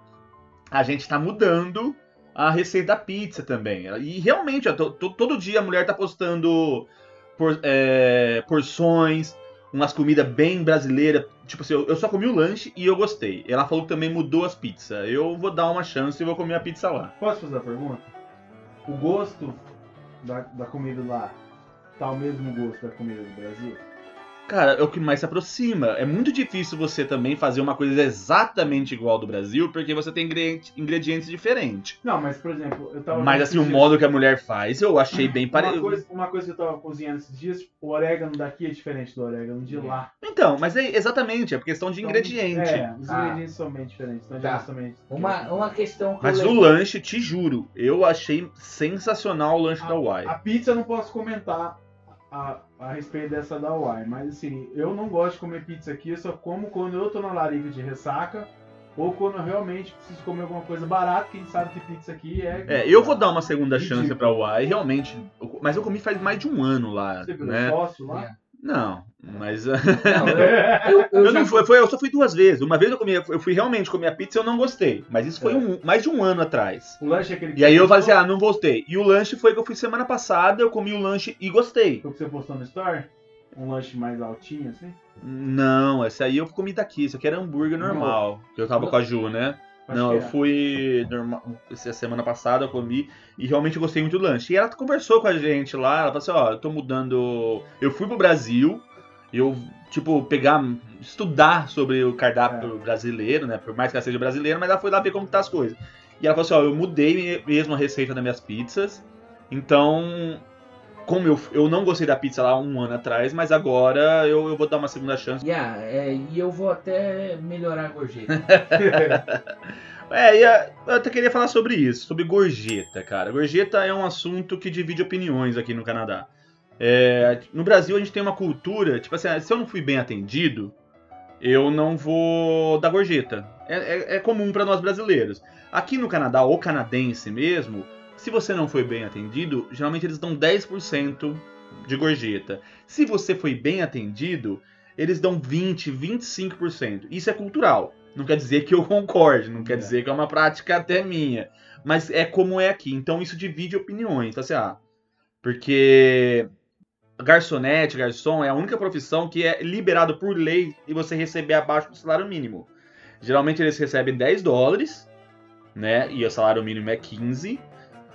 a gente tá mudando a receita da pizza também. E realmente, ó, to- to- todo dia a mulher tá postando por- é, porções, umas comidas bem brasileiras. Tipo assim, eu, eu só comi o lanche e eu gostei. Ela falou que também mudou as pizzas. Eu vou dar uma chance e vou comer a pizza lá. Posso fazer a pergunta? O gosto da, da comida lá tá o mesmo gosto da comida do Brasil? Cara, é o que mais se aproxima. É muito difícil você também fazer uma coisa exatamente igual do Brasil, porque você tem ingredientes, diferentes. Não, mas por exemplo, eu tava. Mas assim, o modo que a mulher faz, eu achei bem Uma parecido. coisa, uma coisa que eu tava cozinhando esses dias, o orégano daqui é diferente do orégano de lá. Então, mas é exatamente, é por questão de Então, ingrediente. É, os Ah. ingredientes são bem diferentes. Então, Tá. justamente. Uma, uma questão que Mas eu o levei- lanche, te juro, eu achei sensacional o lanche da Uai. A pizza eu não posso comentar a, a respeito dessa da Uai, mas assim, eu não gosto de comer pizza aqui, eu só como quando eu tô na larica de ressaca ou quando eu realmente preciso comer alguma coisa barata, que a gente sabe que pizza aqui é. É, eu vou dar uma segunda Ridículo. chance pra Uai, realmente. eu- Mas eu comi faz mais de um ano lá, Você né? sócio lá? É. Não, mas. Não, <laughs> eu, eu, eu não fui, foi- eu só fui duas vezes. Uma vez eu comi, eu fui realmente comer a pizza e eu não gostei. Mas isso foi É. um- mais de um ano atrás. O lanche é aquele que E aí eu falei assim, ah, não gostei. E o lanche foi que eu fui semana passada, eu comi o lanche e gostei. Foi o que você postou no Store? Um lanche mais altinho, assim? Não, esse aí eu comi daqui. Isso aqui era hambúrguer normal. Que eu tava com a Ju, né? Acho não, eu é. fui normal, essa semana passada eu comi e realmente eu gostei muito do lanche. E ela conversou com a gente lá, ela falou assim, ó, eu tô mudando. Eu fui pro Brasil, eu, tipo, pegar, estudar sobre o cardápio É. brasileiro, né? Por mais que ela seja brasileira, mas ela foi lá ver como tá as coisas. E ela falou assim, ó, eu mudei mesmo a receita das minhas pizzas. Então, como eu, eu não gostei da pizza lá um ano atrás, mas agora eu, eu vou dar uma segunda chance. Yeah, é, e eu vou até melhorar a gorjeta. <laughs> É, eu até queria falar sobre isso, sobre gorjeta, cara. Gorjeta é um assunto que divide opiniões aqui no Canadá. É, no Brasil a gente tem uma cultura, tipo assim, se eu não fui bem atendido, eu não vou dar gorjeta. É, é- é comum para nós brasileiros. Aqui no Canadá, ou canadense mesmo, se você não foi bem atendido, geralmente eles dão 10% de gorjeta. Se você foi bem atendido, eles dão 20, 25%. Isso é cultural. Não quer dizer que eu concorde, não quer É. dizer que é uma prática até minha. Mas é como é aqui. Então isso divide opiniões. Então, assim, ah, porque garçonete, garçom é a única profissão que é liberado por lei e você receber abaixo do salário mínimo. Geralmente eles recebem 10 dólares, né? E o salário mínimo é 15.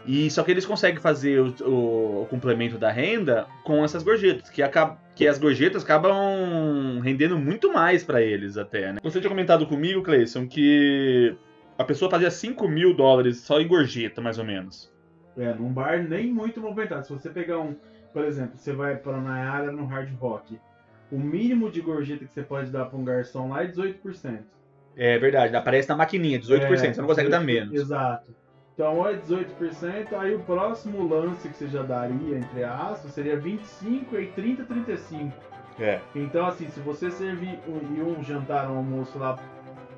E só que eles conseguem fazer o, o- o complemento da renda com essas gorjetas, que, acaba, que as gorjetas acabam rendendo muito mais pra eles até, né? Você tinha comentado comigo, Cleison, que a pessoa fazia 5 mil dólares só em gorjeta, mais ou menos. É, num bar nem muito movimentado. Se você pegar um, por exemplo, você vai para Nayara no Hard Rock, o mínimo de gorjeta que você pode dar para um garçom lá é 18%. É verdade, aparece na maquininha, 18%, É, você não consegue dar 18%, menos. Exato. Então, é 18%, aí o próximo lance que você já daria, entre aspas, seria 25% e 30%, 35%. É. Então, assim, se você servir um, e um jantar, um almoço lá,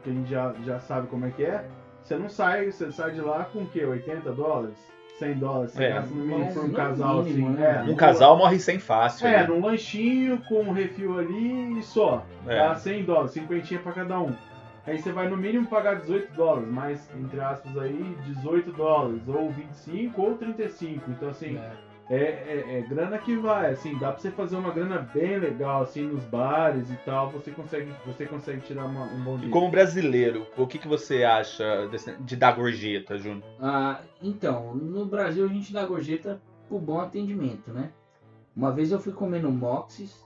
que a gente já, já sabe como é que é, você não sai, você sai de lá com o quê? 80 dólares? 100 dólares? Você É. gasta no mínimo por um No casal, mínimo, assim. né? É, Um casal morre sem fácil. É, né? num lanchinho com um refil ali e só. É. Dá 100 dólares, 50 pra cada um. Aí você vai no mínimo pagar 18 dólares, mas entre aspas aí, 18 dólares, ou 25 ou 35. Então assim, É. é, é, é grana que vai, assim, dá pra você fazer uma grana bem legal, assim, nos bares e tal, você consegue, você consegue tirar uma- um bom E dia. como brasileiro, o que, que você acha desse- de dar gorjeta, Júnior? Ah, então, no Brasil a gente dá gorjeta por bom atendimento, né? Uma vez eu fui comer no Moxis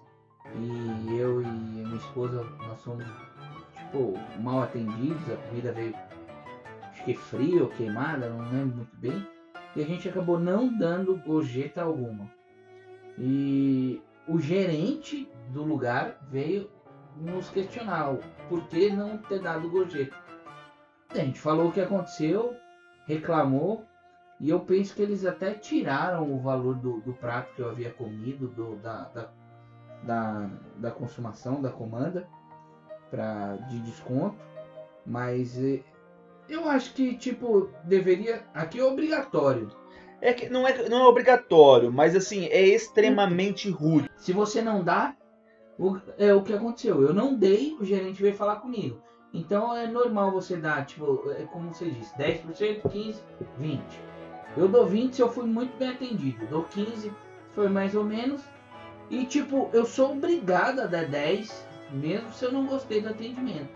e eu e minha esposa, nós fomos, tipo, mal atendidos, a comida veio, acho que fria ou queimada, não lembro muito bem. E a gente acabou não dando gorjeta alguma. E o gerente do lugar veio nos questionar por que não ter dado gorjeta. A gente falou o que aconteceu, reclamou e eu penso que eles até tiraram o valor do, do prato que eu havia comido, do, da, da, da, da consumação, da comanda, pra, de desconto. Mas eh, eu acho que, tipo, deveria. Aqui é obrigatório. É que não é, não é obrigatório, mas assim, é extremamente rude. Se você não dá, o, é o que aconteceu. Eu não dei, o gerente veio falar comigo. Então é normal você dar, tipo, é como você disse, 10%, 15%, 20%. Eu dou 20% se eu fui muito bem atendido. Dou 15% se foi mais ou menos. E tipo, eu sou obrigado a dar 10%, mesmo se eu não gostei do atendimento.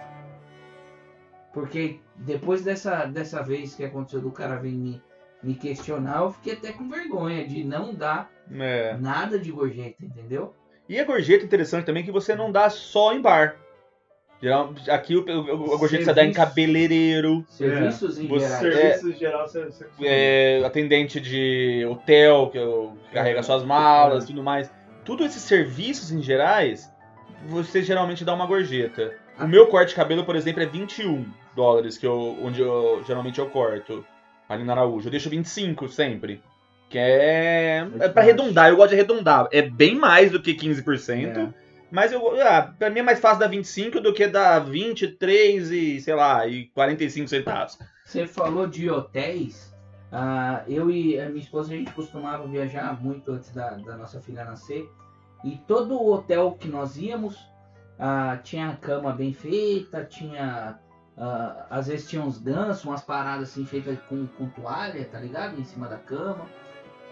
Porque depois dessa, dessa vez que aconteceu do cara vir me, me questionar, eu fiquei até com vergonha de não dar É. nada de gorjeta, entendeu? E a gorjeta interessante também é que você não dá só em bar. Geral- Aqui o, o- a gorjeta você dá em cabeleireiro, Serviços em Você- geral. Serviço em geral, você, você é, atendente de hotel, que carrega suas malas e tudo mais. Todos esses serviços em gerais, você geralmente dá uma gorjeta. O meu corte de cabelo, por exemplo, é 21 dólares, que eu, onde eu geralmente eu corto ali na Araújo. Eu deixo 25 sempre. Que é. É pra baixo. arredondar, eu gosto de arredondar. É bem mais do que 15%. É. Mas eu, ah, pra mim é mais fácil dar 25 do que dar 23 e, sei lá, e 45 centavos. Você falou de hotéis. ah, eu e a minha esposa a gente costumava viajar muito antes da, da nossa filha nascer. E todo o hotel que nós íamos ah, tinha a cama bem feita, tinha. ah, às vezes tinha uns gansos, umas paradas assim feitas com, com toalha, tá ligado? Em cima da cama.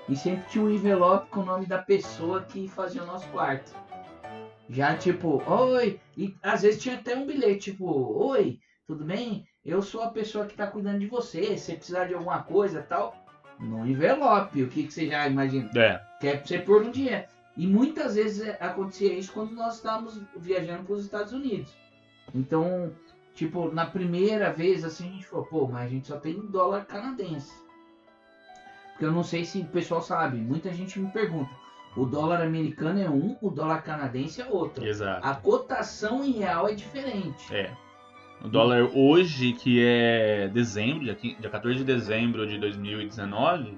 E sempre tinha um envelope com o nome da pessoa que fazia o nosso quarto. Já tipo, oi! E às vezes tinha até um bilhete, tipo, oi, tudo bem? Eu sou a pessoa que tá cuidando de você. Se precisar de alguma coisa tal, no envelope. O que, que você já imagina? É. Que é pra você pôr no dinheiro. E muitas vezes é, acontecia isso quando nós estávamos viajando para os Estados Unidos. Então, tipo, na primeira vez assim a gente falou, pô, mas a gente só tem dólar canadense. Porque eu não sei se o pessoal sabe, muita gente me pergunta. O dólar americano é um, o dólar canadense é outro. Exato. A cotação em real é diferente. É. O dólar hoje, que é dezembro, dia, 15 dia 14 de dezembro de 2019,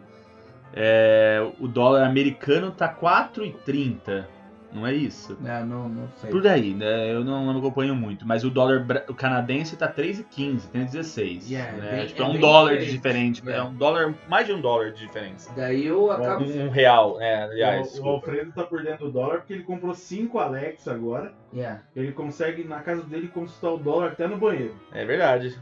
é, o dólar americano tá 4,30. Não é isso? É, não, não sei. Por aí, né? Eu não, não acompanho muito. Mas o dólar o canadense tá 3,15, tem 16. Yeah, né? bem- tipo, é é um dólar de diferente. diferente. Yeah. É um dólar, mais de um dólar de diferença. Daí eu acabo. Um, um real, é, aliás. o, o. Alfredo tá por dentro do dólar porque ele comprou 5 Alexa agora. Yeah. Ele consegue, na casa dele, consultar o dólar até no banheiro. É verdade.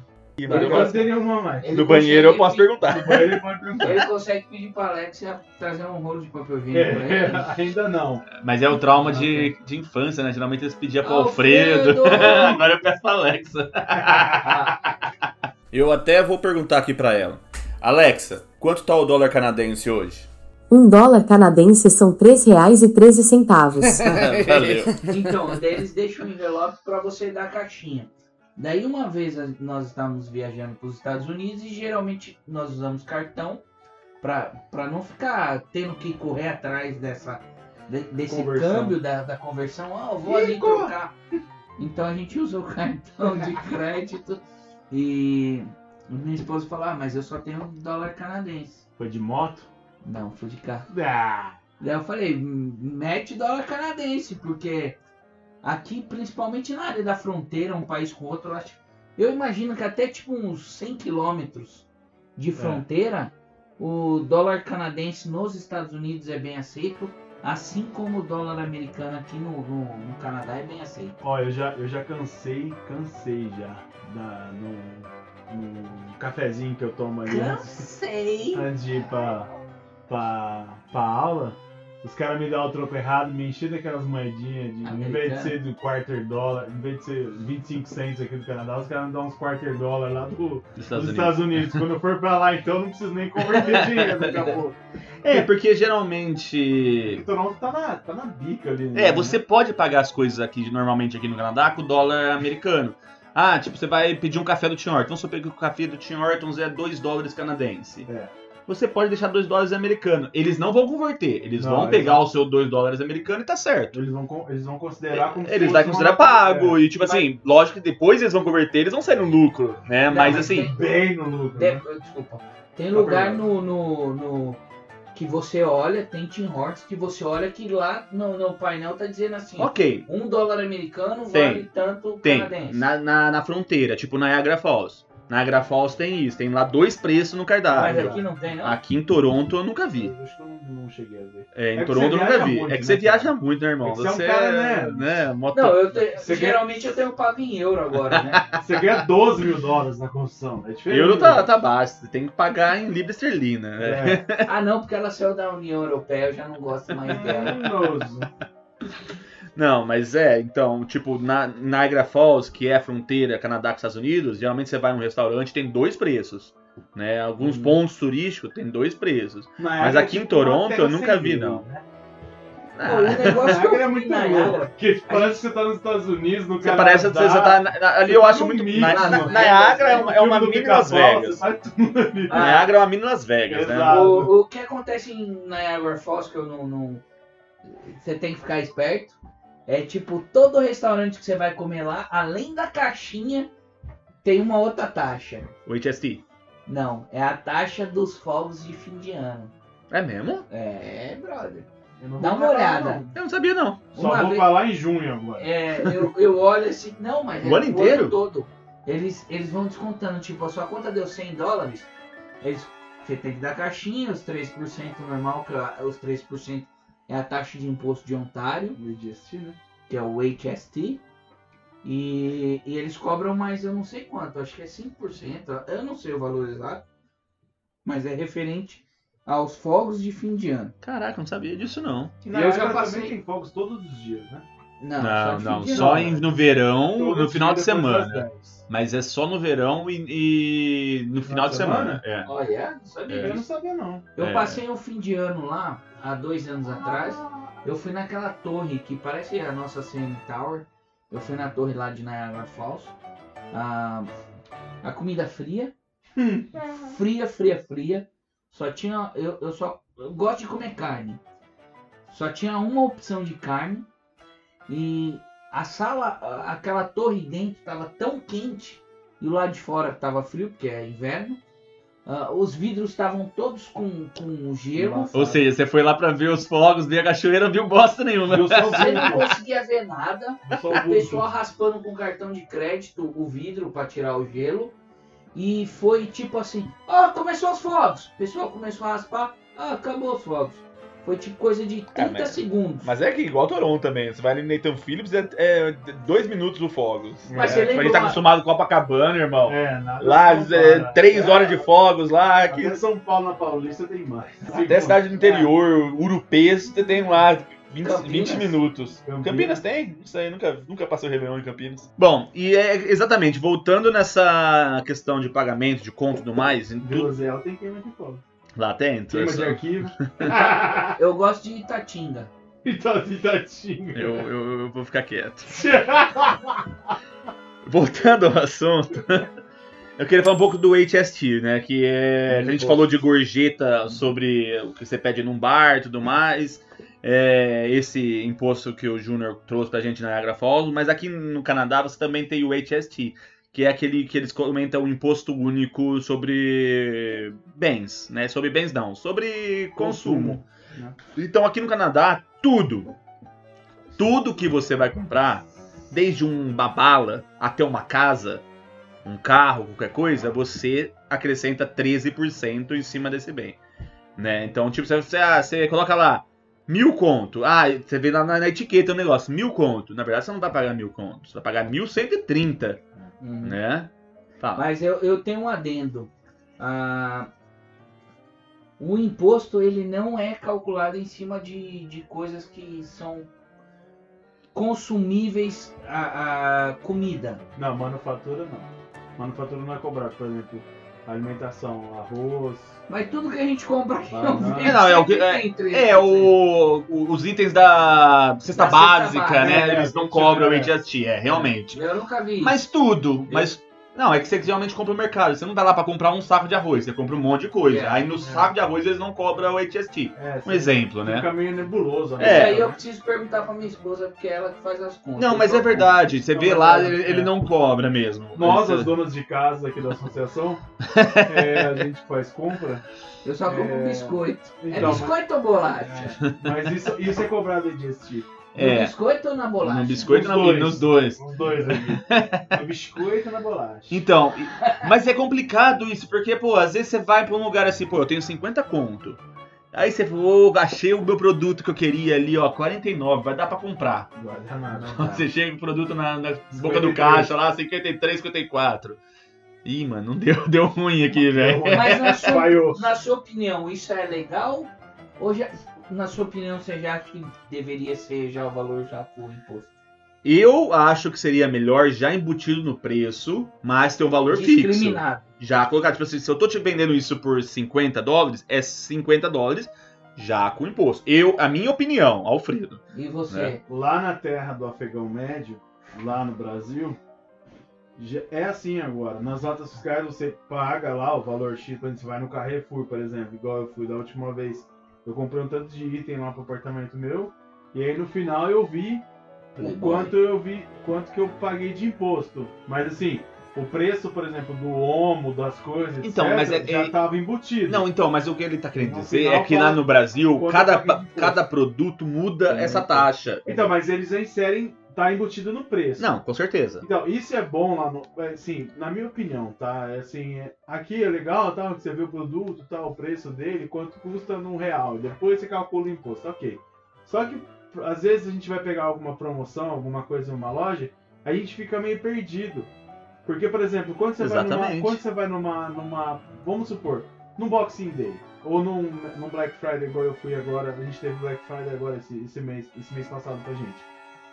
E mais. Ele no banheiro eu posso pe- perguntar. No banheiro ele pode perguntar. Ele consegue pedir pra Alexia trazer um rolo de papel higiênico pra É, ele. <laughs> ainda não. Mas é o trauma de, de infância, né? Geralmente eles pediam pro Alfredo! Alfredo. <laughs> Agora eu peço pra Alexa. Eu até vou perguntar aqui pra ela. Alexa, quanto tá o dólar canadense hoje? Um dólar canadense são R$ 3,13. <laughs> Valeu. então, daí eles deixam o envelope pra você dar a caixinha. Daí uma vez nós estávamos viajando para os Estados Unidos e geralmente nós usamos cartão para não ficar tendo que correr atrás dessa de- desse Conversão. câmbio da, da conversão. Ah, eu vou ali corre. trocar. Então a gente <laughs> usa o cartão de crédito e minha esposa falou, ah, mas eu só tenho dólar canadense. Foi de moto? Não, foi de carro. Ah, Daí eu falei, "Hum, mete dólar canadense, porque aqui, principalmente na área da fronteira, um país com outro, eu, acho, eu imagino que até tipo uns 100 quilômetros de fronteira, o dólar canadense nos Estados Unidos é bem aceito, assim como o dólar americano aqui no, no, no Canadá é bem aceito. ó, eu já, eu já cansei, cansei já da, no, no cafezinho que eu tomo ali antes, Cansei! <laughs> antes de ir pra, pra, pra aula. Os caras me dão o troco errado, me encher daquelas moedinhas de. Em vez de Americano. ser do quarter dólar, em vez de ser 25 cents aqui do Canadá, os caras me dão uns quarter dólar lá do, Dos Estados dos Unidos. Estados Unidos. Quando eu for pra lá, então, eu não preciso nem converter <laughs> dinheiro daqui a pouco. É, porque geralmente. Porque Toronto tá na, tá na bica ali. né? É, você pode pagar as coisas aqui normalmente aqui no Canadá com dólar americano. Ah, tipo, você vai pedir um café do Tim Hortons. Vamos supor que o café do Tim Hortons é 2 dólares canadense. É. Você pode deixar 2 dólares americano. Eles não vão converter. Eles Não, vão eles pegar vão- o seu 2 dólares americano e tá certo. Eles vão, eles vão considerar como se Eles vão considerar pago. é, E tipo assim, lógico que depois eles vão converter, eles vão sair no lucro, né? Não, Mas mas assim. tem- Bem no lucro. De- né? Desculpa. Tem lugar no, no, no- que você olha, tem Tim Hortons que você olha que lá no, no painel tá dizendo assim, Ok, um dólar americano Tem. vale tanto tem. canadense. Na, na, na fronteira, tipo Niagara Falls. Niagara Falls tem isso, tem lá dois preços no Mas cardápio. aqui não tem, não? Aqui em Toronto eu nunca vi. Eu acho que eu não, não cheguei a ver. É, em É Toronto eu você nunca vi. muito, é que né, você cara? viaja muito, né, irmão? É que você é um você cara, né? né moto- Não, eu te- Você geralmente eu tenho pago em euro agora, né? <laughs> Você ganha 12 mil dólares na construção. É diferente. Euro tá, tá baixo, você tem que pagar em libra esterlina. né? É. ah não, porque ela saiu da União Europeia, eu já não gosto mais dela. Não, mas é, então, tipo, na Niagara Falls, que é a fronteira Canadá com Estados Unidos, geralmente você vai num restaurante tem dois preços. Né? Alguns Uhum. pontos turísticos tem dois preços. Niagara Mas aqui é em tipo uma Toronto eu nunca vi, não. né? Pô, o negócio que Niagara é muito louco. <laughs> Tipo, parece que você tá nos Estados Unidos, no Você Canadá. parece que você tá. na- na- ali eu acho muito. mínimo, Na, na? Niagara é uma, é uma mini Las Vegas. Ah, Niagara é uma mini Las Vegas, né? O, o que acontece em Niagara Falls que eu não, não- Você tem que ficar esperto. É tipo, todo restaurante que você vai comer lá, além da caixinha, tem uma outra taxa. O HST. Não, é a taxa dos fogos de fim de ano. É mesmo? É, brother. Dá uma lá, olhada. não. Eu não sabia, não. Só Uma vou vez- lá em junho agora. É, eu, eu olho assim, não, mas O é ano inteiro? todo. Eles, eles vão descontando, tipo, a sua conta deu 100 dólares, eles, você tem que dar caixinha, os 3% normal, que os 3% é a taxa de imposto de Ontário, No IGST, né? que é o HST, e, e eles cobram mais, eu não sei quanto, acho que é 5%, eu não sei o valor exato, mas é referente aos fogos de fim de ano. Caraca, não sabia disso, não. E Eu já passei- tem fogos todos os dias, né? Não, Não, de não. Só em- no verão, no final de semana. 10. Mas é só no verão e, e no final de semana. É. Olha, não sabia É. Eu não disso. sabia, não. Eu É. passei um fim de ano lá, há dois anos atrás. Eu fui naquela torre que parece a nossa CN Tower. Eu fui na torre lá de Niagara Falls. A, a comida fria. Fria, fria, fria. Só tinha. Eu, eu só. Eu gosto de comer carne. Só tinha uma opção de carne. E a sala, aquela torre dentro estava tão quente. E o lado de fora estava frio, porque é inverno. Ah, os vidros estavam todos com, com gelo. Ou seja, você foi lá pra ver os fogos, ver a cachoeira, não viu bosta nenhuma. Eu Você não conseguia ver nada. O pessoal raspando com cartão de crédito o vidro para tirar o gelo. E foi tipo assim: Ó, começou os fogos. O pessoal começou a raspar. Ah, acabou os fogos. Foi tipo coisa de 30 Ah, mas- segundos. Mas é que igual Toronto também. Você vai ali no Nathan Phillips, é, é dois minutos do fogos. Mas É, lembra A gente tá uma- acostumado com Copacabana, irmão. É, nada. Lá, São é, Paulo, três horas de fogos lá. Aqui, Até São Paulo na Paulista tem mais. até cidade do interior, Urupês, você tem lá 20, Campinas? 20 minutos. Campinas. Campinas, tem? Isso aí, nunca, nunca passou Réveillon em Campinas. Bom, e é exatamente, voltando nessa questão de pagamento, de conto e tudo mais, Vila Zé tem queima de fogo. Lá então, Queima de arquivo. Eu gosto de Itatinga. Itatinga. eu, eu, eu vou ficar quieto. <laughs> voltando ao assunto, eu queria falar um pouco do HST, né? Que é. A gente falou de gorjeta sobre o que você pede num bar e tudo mais. É, esse imposto que o Júnior trouxe pra gente na Niagara Falls, mas aqui no Canadá você também tem o HST, que é aquele que eles comentam o imposto único sobre bens, né? Sobre bens não, sobre consumo. né? Então aqui no Canadá, tudo, tudo que você vai comprar, desde uma bala até uma casa, um carro, qualquer coisa, você acrescenta 13% em cima desse bem. Né? Então, tipo, você, ah, você coloca lá mil conto. Ah, você vê lá na, na etiqueta o negócio, mil conto. Na verdade, você não vai pagar mil conto, você vai pagar 1.130, Uhum. né? Fala. Mas eu, eu tenho um adendo. Ah, o imposto ele não é calculado em cima de, de coisas que são consumíveis a, a comida. Não, manufatura não. Manufatura não é cobrado, por exemplo, alimentação, arroz. Mas tudo que a gente compra aqui não não. vem É, não, é o que- É, cento. o, o- os itens da cesta Da básica, básica, né? é, Eles não é, cobram o é. É, realmente. Eu nunca vi. Mas tudo, mas. Não, é que você geralmente compra no mercado. Você não vai lá pra comprar um saco de arroz, você compra um monte de coisa. É, Aí no é. saco de arroz eles não cobram o HST. É, Um exemplo, né? Fica meio nebuloso. É. Isso aí eu preciso perguntar pra minha esposa, porque é ela que faz as contas. Não, mas é Eu- verdade. Você Não, vê mas lá, é, ele, ele é. não cobra mesmo. Nós, Mas, as donas de casa aqui da associação, <laughs> é, a gente faz compra. Eu só compro É. biscoito. é Então, biscoito ou bolacha? mas, mas isso, isso é cobrado de GST. No É, biscoito ou na bolacha? no biscoito Nos na, dois. nos dois. Os dois. <laughs> No biscoito e na bolacha. Então, mas é complicado isso, porque, pô, às vezes você vai pra um lugar assim, pô, eu tenho 50 conto. Aí você falou, achei o meu produto que eu queria ali, ó, 49, vai dar pra comprar. Guarda nada. Não dá. Você chega o produto na, na boca do 53. caixa lá, 53, 54. Ih, mano, não deu, deu ruim aqui, velho. Mas na sua, na sua opinião, isso é legal? Ou já, na sua opinião, você já acha que deveria ser já o valor já com o imposto? Eu acho que seria melhor já embutido no preço, mas ter um valor fixo. Discriminado. Já colocar, tipo assim, se eu tô te vendendo isso por 50 dólares, é 50 dólares já com imposto. Eu, a minha opinião, Alfredo. E você? É. Lá na terra do afegão médio, lá no Brasil, é assim agora. Nas notas fiscais você paga lá o valor X, quando você vai no Carrefour, por exemplo, igual eu fui da última vez. Eu comprei um tanto de item lá pro apartamento meu, e aí no final eu vi o Playboy. quanto eu vi, quanto que eu paguei de imposto. Mas assim, o preço, por exemplo, do homo, das coisas, Então, etc, mas é- já é- estava embutido. Não, então, mas o que ele tá querendo No dizer final, é que lá no Brasil, cada, cada produto muda Sim, essa então. taxa. Então, mas eles inserem, tá embutido no preço. Não, com certeza. Então, isso é bom lá no. Assim, na minha opinião, tá? É assim, é- aqui é legal, tá? Que você vê o produto, tá? O preço dele, quanto custa num real. Depois você calcula o imposto, ok. Só que às vezes a gente vai pegar alguma promoção, alguma coisa em uma loja, a gente fica meio perdido. Porque, por exemplo, quando você vai numa. Exatamente. Quando você vai numa, numa. Vamos supor, num Boxing Day. Ou num, num Black Friday, igual eu fui agora. A gente teve Black Friday agora esse, esse mês, esse mês passado pra gente.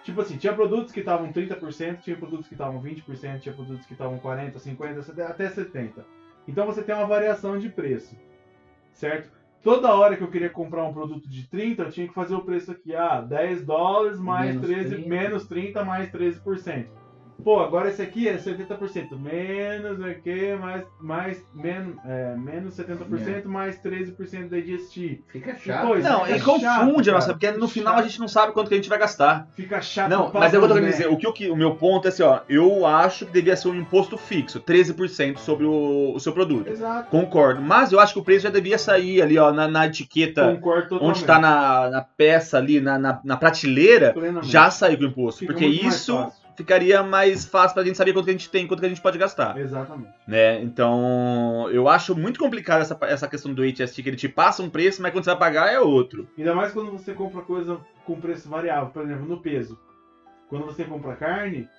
Tipo assim, tinha produtos que estavam 30%, tinha produtos que estavam 20%, tinha produtos que estavam 40%, 50%, até 70%. Então você tem uma variação de preço, certo? Toda hora que eu queria comprar um produto de 30, eu tinha que fazer o preço aqui, ah, 10 dólares mais Menos 13, 30. menos 30 mais 13%. Pô, agora esse aqui é 70%, menos aqui, mais, mais menos, é, menos 70% mais 13% da GST. Fica chato. Pois, Não, fica e confunde chato, a nossa, porque no final a gente não sabe quanto que a gente vai gastar. Fica chato. Não, mas é o que eu tô querendo boné. dizer. O, que, o que- o meu ponto é assim, ó. Eu acho que devia ser um imposto fixo, 13% sobre o, o seu produto. Exato. Concordo. Mas eu acho que o preço já devia sair ali, ó, na, na etiqueta, Concordo totalmente. onde tá na, na peça ali, na, na, na prateleira, Plenamente. já sair com o imposto. Fica porque isso fácil. Ficaria mais fácil pra gente saber quanto que a gente tem, quanto que a gente pode gastar. Exatamente. Né? Então, eu acho muito complicado essa, essa questão do HST, que ele te passa um preço, mas quando você vai pagar é outro. Ainda mais quando você compra coisa com preço variável, por exemplo, no peso. Quando você compra carne,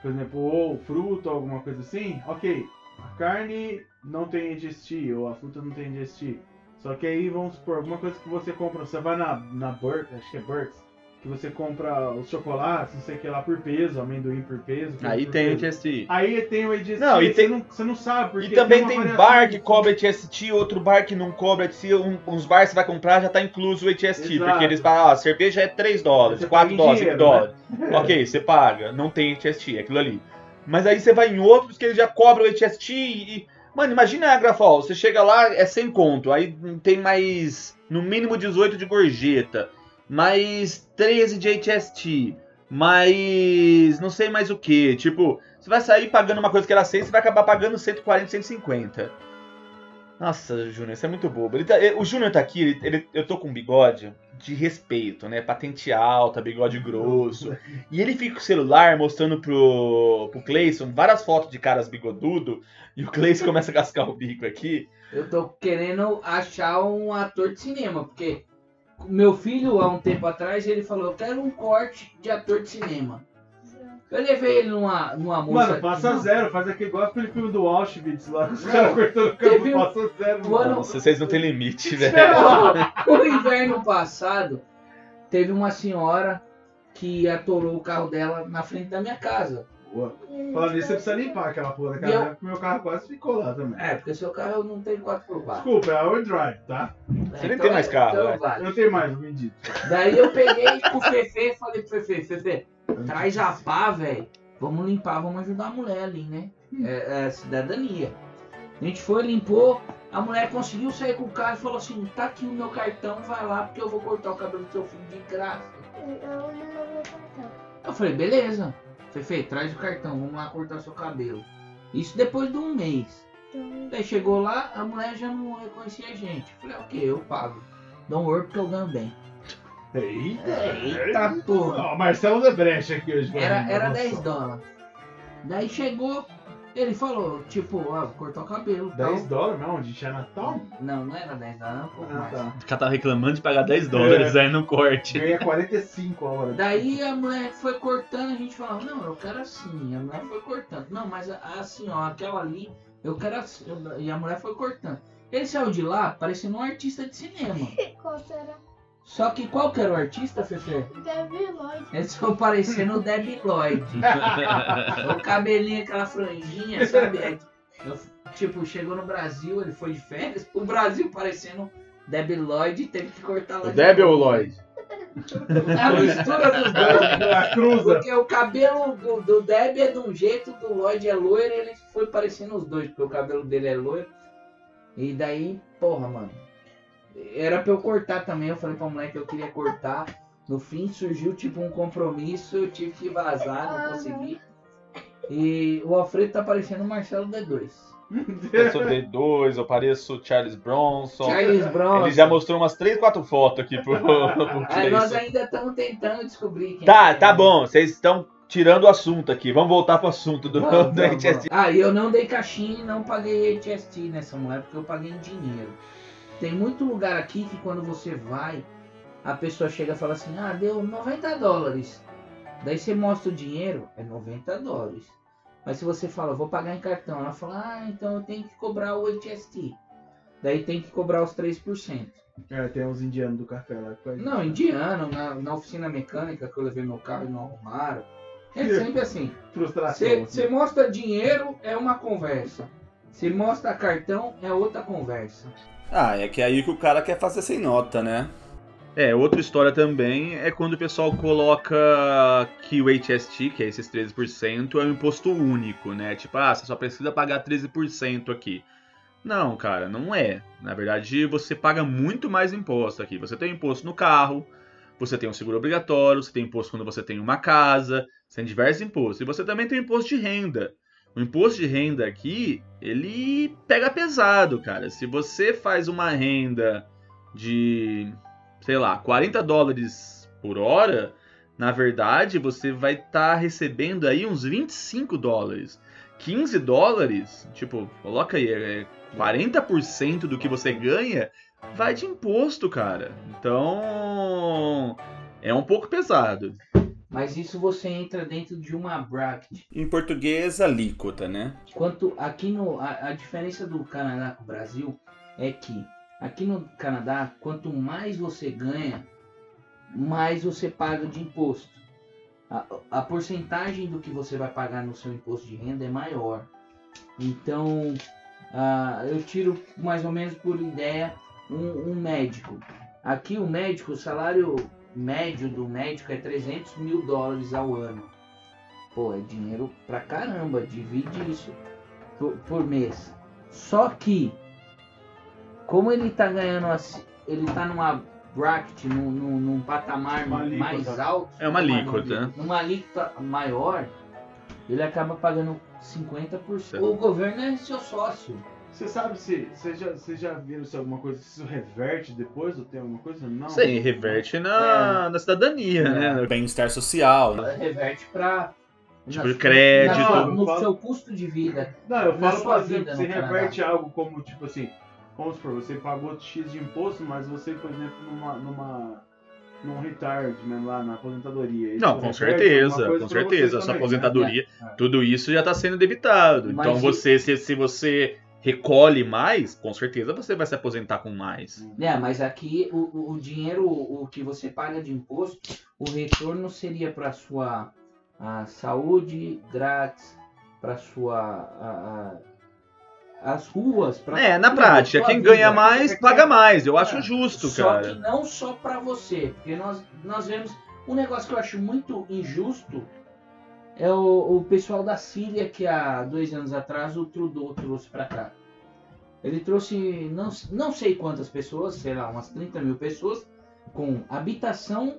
por exemplo, ou fruta, ou alguma coisa assim, ok, a carne não tem GST, ou a fruta não tem GST. Só que aí, vamos supor, alguma coisa que você compra, você vai na, na Burke, acho que é Burks, que você compra os chocolates, não sei o que lá, por peso, amendoim por peso. coisa Aí por tem peso. HST. Aí tem o GST, Não, e você, tem- não, você não sabe, porque E também tem variação bar que cobra HST, outro bar que não cobra HST, um, uns bar que você vai comprar já tá incluso o HST, Exato. porque eles falam, ó, a cerveja é 3 dólares, Você 4 paga em dólares, 5 dinheiro, né? dólares. <laughs> Ok, você paga, não tem HST, é aquilo ali. Mas aí você vai em outros que eles já cobram o HST e. Mano, imagina a Grafol, você chega lá, é sem conto, aí tem mais. No mínimo 18 de gorjeta, mais 13 de HST, mais. não sei mais o que. Tipo, você vai sair pagando uma coisa que era 100, você vai acabar pagando 140, 150. Nossa, Júnior, isso é muito bobo. Tá- ele- o Júnior tá aqui, ele- ele- eu tô com um bigode de respeito, né? Patente alta, bigode grosso. E ele fica com o celular mostrando pro, pro Cleison várias fotos de caras bigodudo. E o Cleison começa a <laughs> cascar o bico aqui. Eu tô querendo achar um ator de cinema, porque meu filho, há um tempo atrás, ele falou, eu quero um corte de ator de cinema. Eu levei ele numa, numa moça... Mano, passa Não, zero, faz aquele igual aquele filme do Auschwitz lá, os caras cortando o Teve cabelo, um- passa zero. mano. ano- Nossa, vocês não têm limite, velho. O inverno passado, teve uma senhora que atolou o carro dela na frente da minha casa. Boa. Falando nisso, você precisa limpar aquela porra daquela eu- época, porque meu carro quase ficou lá também. É, porque seu carro não tem 4 por 4 Desculpa, é all drive, tá? Você nem tem mais carro, então né? vale. Eu não tenho mais, bendito. Daí eu peguei com o Fefe e falei pro Fefe, Fefe, traz a pá, velho. Vamos limpar, vamos ajudar a mulher ali, né? É, é cidadania. A gente foi, limpou, a mulher conseguiu sair com o carro e falou assim, tá aqui o meu cartão, vai lá porque eu vou cortar o cabelo do seu filho de graça. Eu não vou contar. Eu falei, beleza. Fefe, traz o cartão, vamos lá cortar seu cabelo. Isso depois de um mês. Então, Daí chegou lá, a mulher já não reconhecia a gente. Falei, ok, eu pago. Don't worry porque eu ganho bem. Eita! Eita, porra. Ó, Marcelo Debreche aqui hoje. Era, mim, era nossa. 10 dólares. Daí chegou, ele falou, tipo, ó, vou cortar o cabelo. tal. 10 dólares mesmo? De Chinatown? Não, não era 10 dólares, era um pouco Ah, mais. tá. O cara tá reclamando de pagar 10 dólares aí no corte. Ganha 45 a hora. Daí a mulher foi cortando, a gente falava, não, eu quero assim. A mulher foi cortando. Não, mas a- assim, ó, aquela ali, eu quero assim. E a mulher foi cortando. Ele saiu de lá parecendo um artista de cinema. <laughs> qual será? Só que qual que era o artista, Fefe? Deve Lloyd. Ele saiu parecendo o Debbie Lloyd. <laughs> o cabelinho, aquela franjinha, sabe? Aí, eu, tipo, chegou no Brasil, ele foi de férias, o Brasil parecendo Debbie Lloyd teve que cortar lá O de Debbie ou. Lloyd? É a mistura dos dois. <laughs> A cruza. Porque o cabelo do, do Debbie é de um jeito, do Lloyd é loiro, ele foi parecendo os dois, porque o cabelo dele é loiro. E daí, porra, mano. Era pra eu cortar também, eu falei pra mulher que eu queria cortar. No fim surgiu tipo um compromisso, eu tive que vazar, não consegui. E o Alfredo tá parecendo o Marcelo D2. <laughs> Eu sou D2, eu pareço Charles Bronson. Charles Bronson. Ele já mostrou umas 3, 4 fotos aqui pro, <laughs> pro Aí nós ainda estamos tentando descobrir quem Tá, é. tá bom, vocês estão tirando o assunto aqui. Vamos voltar pro assunto do, Vamos, <laughs> do vamos, HST. Ah, e eu não dei caixinha e não paguei HST nessa mulher, porque eu paguei em dinheiro. Tem muito lugar aqui que quando você vai, a pessoa chega e fala assim, ah, deu 90 dólares. Daí você mostra o dinheiro, é 90 dólares. Mas se você fala, vou pagar em cartão, ela fala, ah, então eu tenho que cobrar o HST. Daí tem que cobrar os 3%. É, tem uns indianos do café lá Não, isso. indiano, na, na oficina mecânica que eu levei meu carro e não arrumaram. É sempre assim. Frustração. Você assim. mostra dinheiro, é uma conversa. Se mostra cartão, é outra conversa. Ah, é que é aí que o cara quer fazer sem nota, né? É, outra história também é quando o pessoal coloca que o HST, que é esses 13%, é um imposto único, né? Tipo, ah, você só precisa pagar 13% aqui. Não, cara, não é. Na verdade, você paga muito mais imposto aqui. Você tem imposto no carro, você tem um seguro obrigatório, você tem imposto quando você tem uma casa, você tem diversos impostos. E você também tem imposto de renda. O imposto de renda aqui, ele pega pesado, cara. Se você faz uma renda de, sei lá, 40 dólares por hora, na verdade você vai estar recebendo aí uns 25 dólares. 15 dólares, tipo, coloca aí, é 40% do que você ganha vai de imposto, cara. Então, é um pouco pesado. Mas isso você entra dentro de uma bracket. Em português, alíquota, né? Quanto aqui no. A, a diferença do Canadá com o Brasil é que aqui no Canadá, quanto mais você ganha, mais você paga de imposto. A, a porcentagem do que você vai pagar no seu imposto de renda é maior. Então, ah, eu tiro mais ou menos por ideia um, um médico. Aqui o médico, o salário médio do médico é 300 mil dólares ao ano. Pô, é dinheiro pra caramba, divide isso por, por mês. Só que, como ele tá ganhando, assim, ele tá numa bracket, num, num, num patamar Uma alíquota. mais alto, É uma alíquota. numa alíquota maior, ele acaba pagando 50%. O governo é seu sócio. Você sabe se. Você já, você já viram se alguma coisa. Se isso reverte depois ou tem alguma coisa? Não. Sim, reverte na, na cidadania, né? Bem-estar social, né? Reverte pra. Tipo na- crédito. na Não, no fala- seu custo de vida. Não, eu falo, por exemplo, se no Canadá. reverte algo como, tipo assim, vamos supor, você pagou X de imposto, mas você, por exemplo, numa. numa num retirement lá na aposentadoria. Isso Não, com reverte certeza, com certeza. você A sua né? aposentadoria, É. tudo isso já está sendo debitado. Mas então você, se, se você recolhe mais, com certeza você vai se aposentar com mais. É, mas aqui o, o- dinheiro, o que você paga de imposto, o retorno seria para sua a saúde grátis, para sua a- a- as ruas, pra, É, na prática, quem vida. ganha mais, paga mais. Eu acho É. justo, Só que cara. não só para você, porque nós nós vemos um negócio que eu acho muito injusto é o, o pessoal da Síria que há dois anos atrás o Trudeau trouxe para cá. Ele trouxe não, não sei quantas pessoas, sei lá, umas 30 mil pessoas, com habitação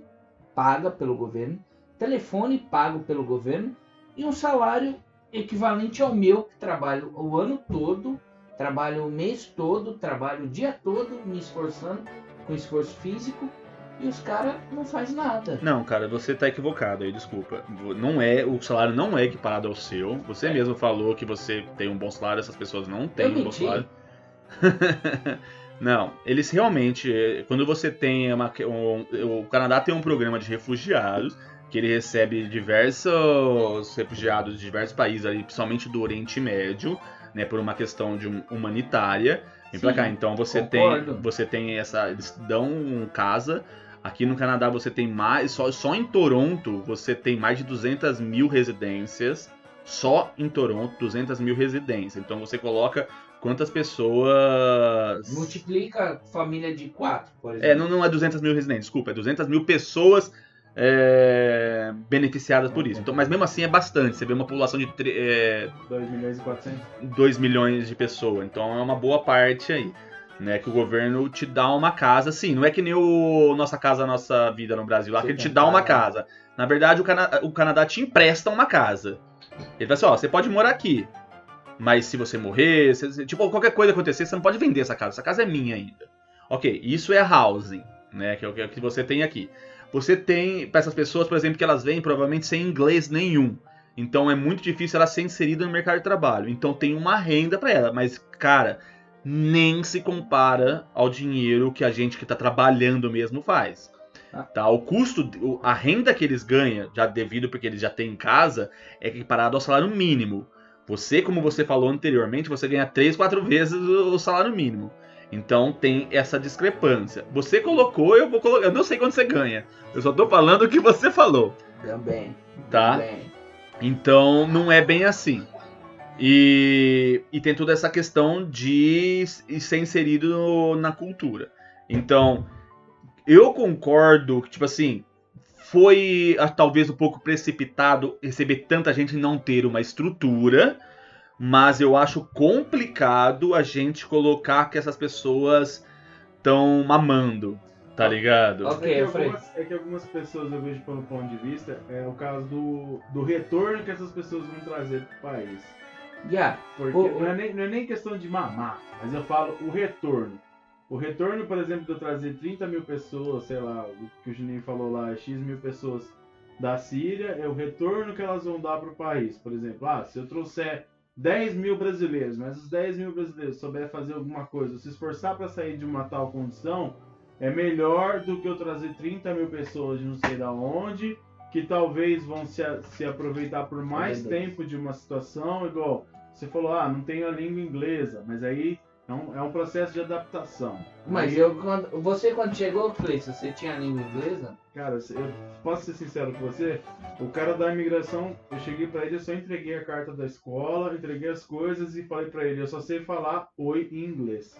paga pelo governo, telefone pago pelo governo e um salário equivalente ao meu, que trabalho o ano todo, trabalho o mês todo, trabalho o dia todo, me esforçando, com esforço físico, e os caras não faz nada. Não, cara, você tá equivocado aí, desculpa. Não é, o salário não é equiparado ao seu. Você É. mesmo falou que você tem um bom salário, essas pessoas não têm Eu um bom menti. salário. <laughs> não, eles realmente, eh, quando você tem uma, um, o Canadá tem um programa de refugiados que ele recebe diversos refugiados de diversos países, ali, principalmente do Oriente Médio, né, por uma questão de um- humanitária. Vem pra Sim, cá, então você concordo. tem, você tem essa, eles dão casa. Aqui no Canadá você tem mais, só, só em Toronto você tem mais de 200 mil residências. Só em Toronto, 200 mil residências. Então você coloca quantas pessoas. Multiplica família de quatro, por exemplo. É, não, não é 200 mil residentes, desculpa, é 200 mil pessoas é, beneficiadas por isso. Então, mas mesmo assim é bastante. Você vê uma população de é, 2 milhões e 400. 2 milhões de pessoas. Então é uma boa parte aí. Né, que o governo te dá uma casa, sim, não é que nem o Nossa Casa Nossa Vida no Brasil, lá que ele te dá uma casa. Na verdade, o, Cana- o Canadá te empresta uma casa. Ele fala assim, ó, você pode morar aqui, mas se você morrer, se- tipo, qualquer coisa acontecer, você não pode vender essa casa, essa casa é minha ainda. Ok, isso é housing, né, que é o que- é o que você tem aqui. Você tem, para essas pessoas, por exemplo, que elas vêm provavelmente sem inglês nenhum. Então é muito difícil ela ser inserida no mercado de trabalho. Então tem uma renda para ela, mas cara, nem se compara ao dinheiro que a gente que está trabalhando mesmo faz. Ah. Tá? O custo, a renda que eles ganham, já devido porque eles já têm em casa, é equiparado ao salário mínimo. Você, como você falou anteriormente, você ganha 3, 4 vezes o o salário mínimo. Então tem essa discrepância. Você colocou, eu vou colocar. Eu não sei quanto você ganha. Eu só tô falando o que você falou. Também. Tá? Também. Então não é bem assim. E, e tem toda essa questão de ser inserido na cultura. Então, eu concordo que, tipo assim, foi ah, talvez um pouco precipitado receber tanta gente e não ter uma estrutura, mas eu acho complicado a gente colocar que essas pessoas estão mamando, tá ligado? Ok, é, algumas, é que algumas pessoas eu vejo pelo ponto de vista, é o caso do, do retorno que essas pessoas vão trazer pro país. Yeah. Porque O- não, é nem, não é nem questão de mamar, mas eu falo o retorno. O retorno, por exemplo, de eu trazer 30 mil pessoas, sei lá, o que o Juninho falou lá, X mil pessoas da Síria, é o retorno que elas vão dar para o país. Por exemplo, ah, se eu trouxer 10 mil brasileiros, mas os 10 mil brasileiros souber fazer alguma coisa, se esforçar para sair de uma tal condição, é melhor do que eu trazer 30 mil pessoas de não sei da onde, que talvez vão se, se aproveitar por mais tempo de uma situação, igual você falou, ah, não tenho a língua inglesa, mas aí é um, é um processo de adaptação. Mas Aí, eu, quando, você quando chegou, Cleiton, você tinha língua inglesa? Cara, eu posso ser sincero com você? O cara da imigração, eu cheguei pra ele, eu só entreguei a carta da escola, entreguei as coisas e falei pra ele, eu só sei falar oi em inglês.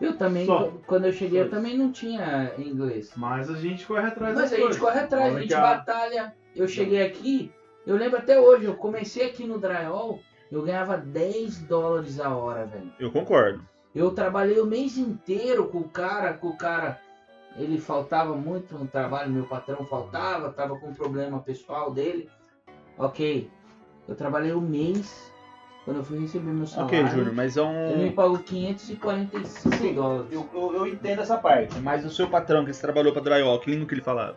Eu também, Só. qu- quando eu cheguei, eu Só. também não tinha inglês. Mas a gente corre atrás Mas a gente coisas. corre atrás, a Olha gente a- batalha. Eu cheguei aqui, Eu lembro até hoje, eu comecei aqui no drywall, eu ganhava 10 dólares a hora, velho. Eu concordo. Eu trabalhei o mês inteiro com o cara, com o cara. Ele faltava muito no trabalho, meu patrão faltava, tava com um problema pessoal dele. Ok. Eu trabalhei o mês. Quando eu fui receber meu salário. Ok, Júnior, mas é Ele me um. pagou 545 Sim, dólares. Eu, eu, eu entendo essa parte, mas o seu patrão que você trabalhou pra drywall, que língua que ele falava?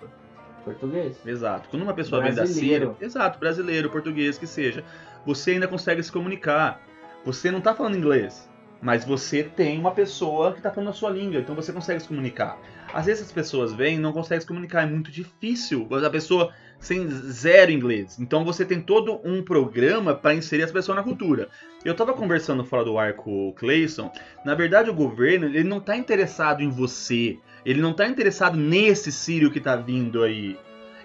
Português? Exato. Quando uma pessoa vem da Brasileiro. Síria, exato, brasileiro, português, que seja, você ainda consegue se comunicar. Você não tá falando inglês, mas você tem uma pessoa que tá falando a sua língua, então você consegue se comunicar. Às vezes as pessoas vêm e não conseguem se comunicar, é muito difícil. A pessoa sem zero inglês. Então você tem todo um programa para inserir as pessoas na cultura. Eu tava conversando fora do ar com o Clayson. Na verdade, o governo ele não tá interessado em você. Ele não tá interessado nesse sírio que tá vindo aí.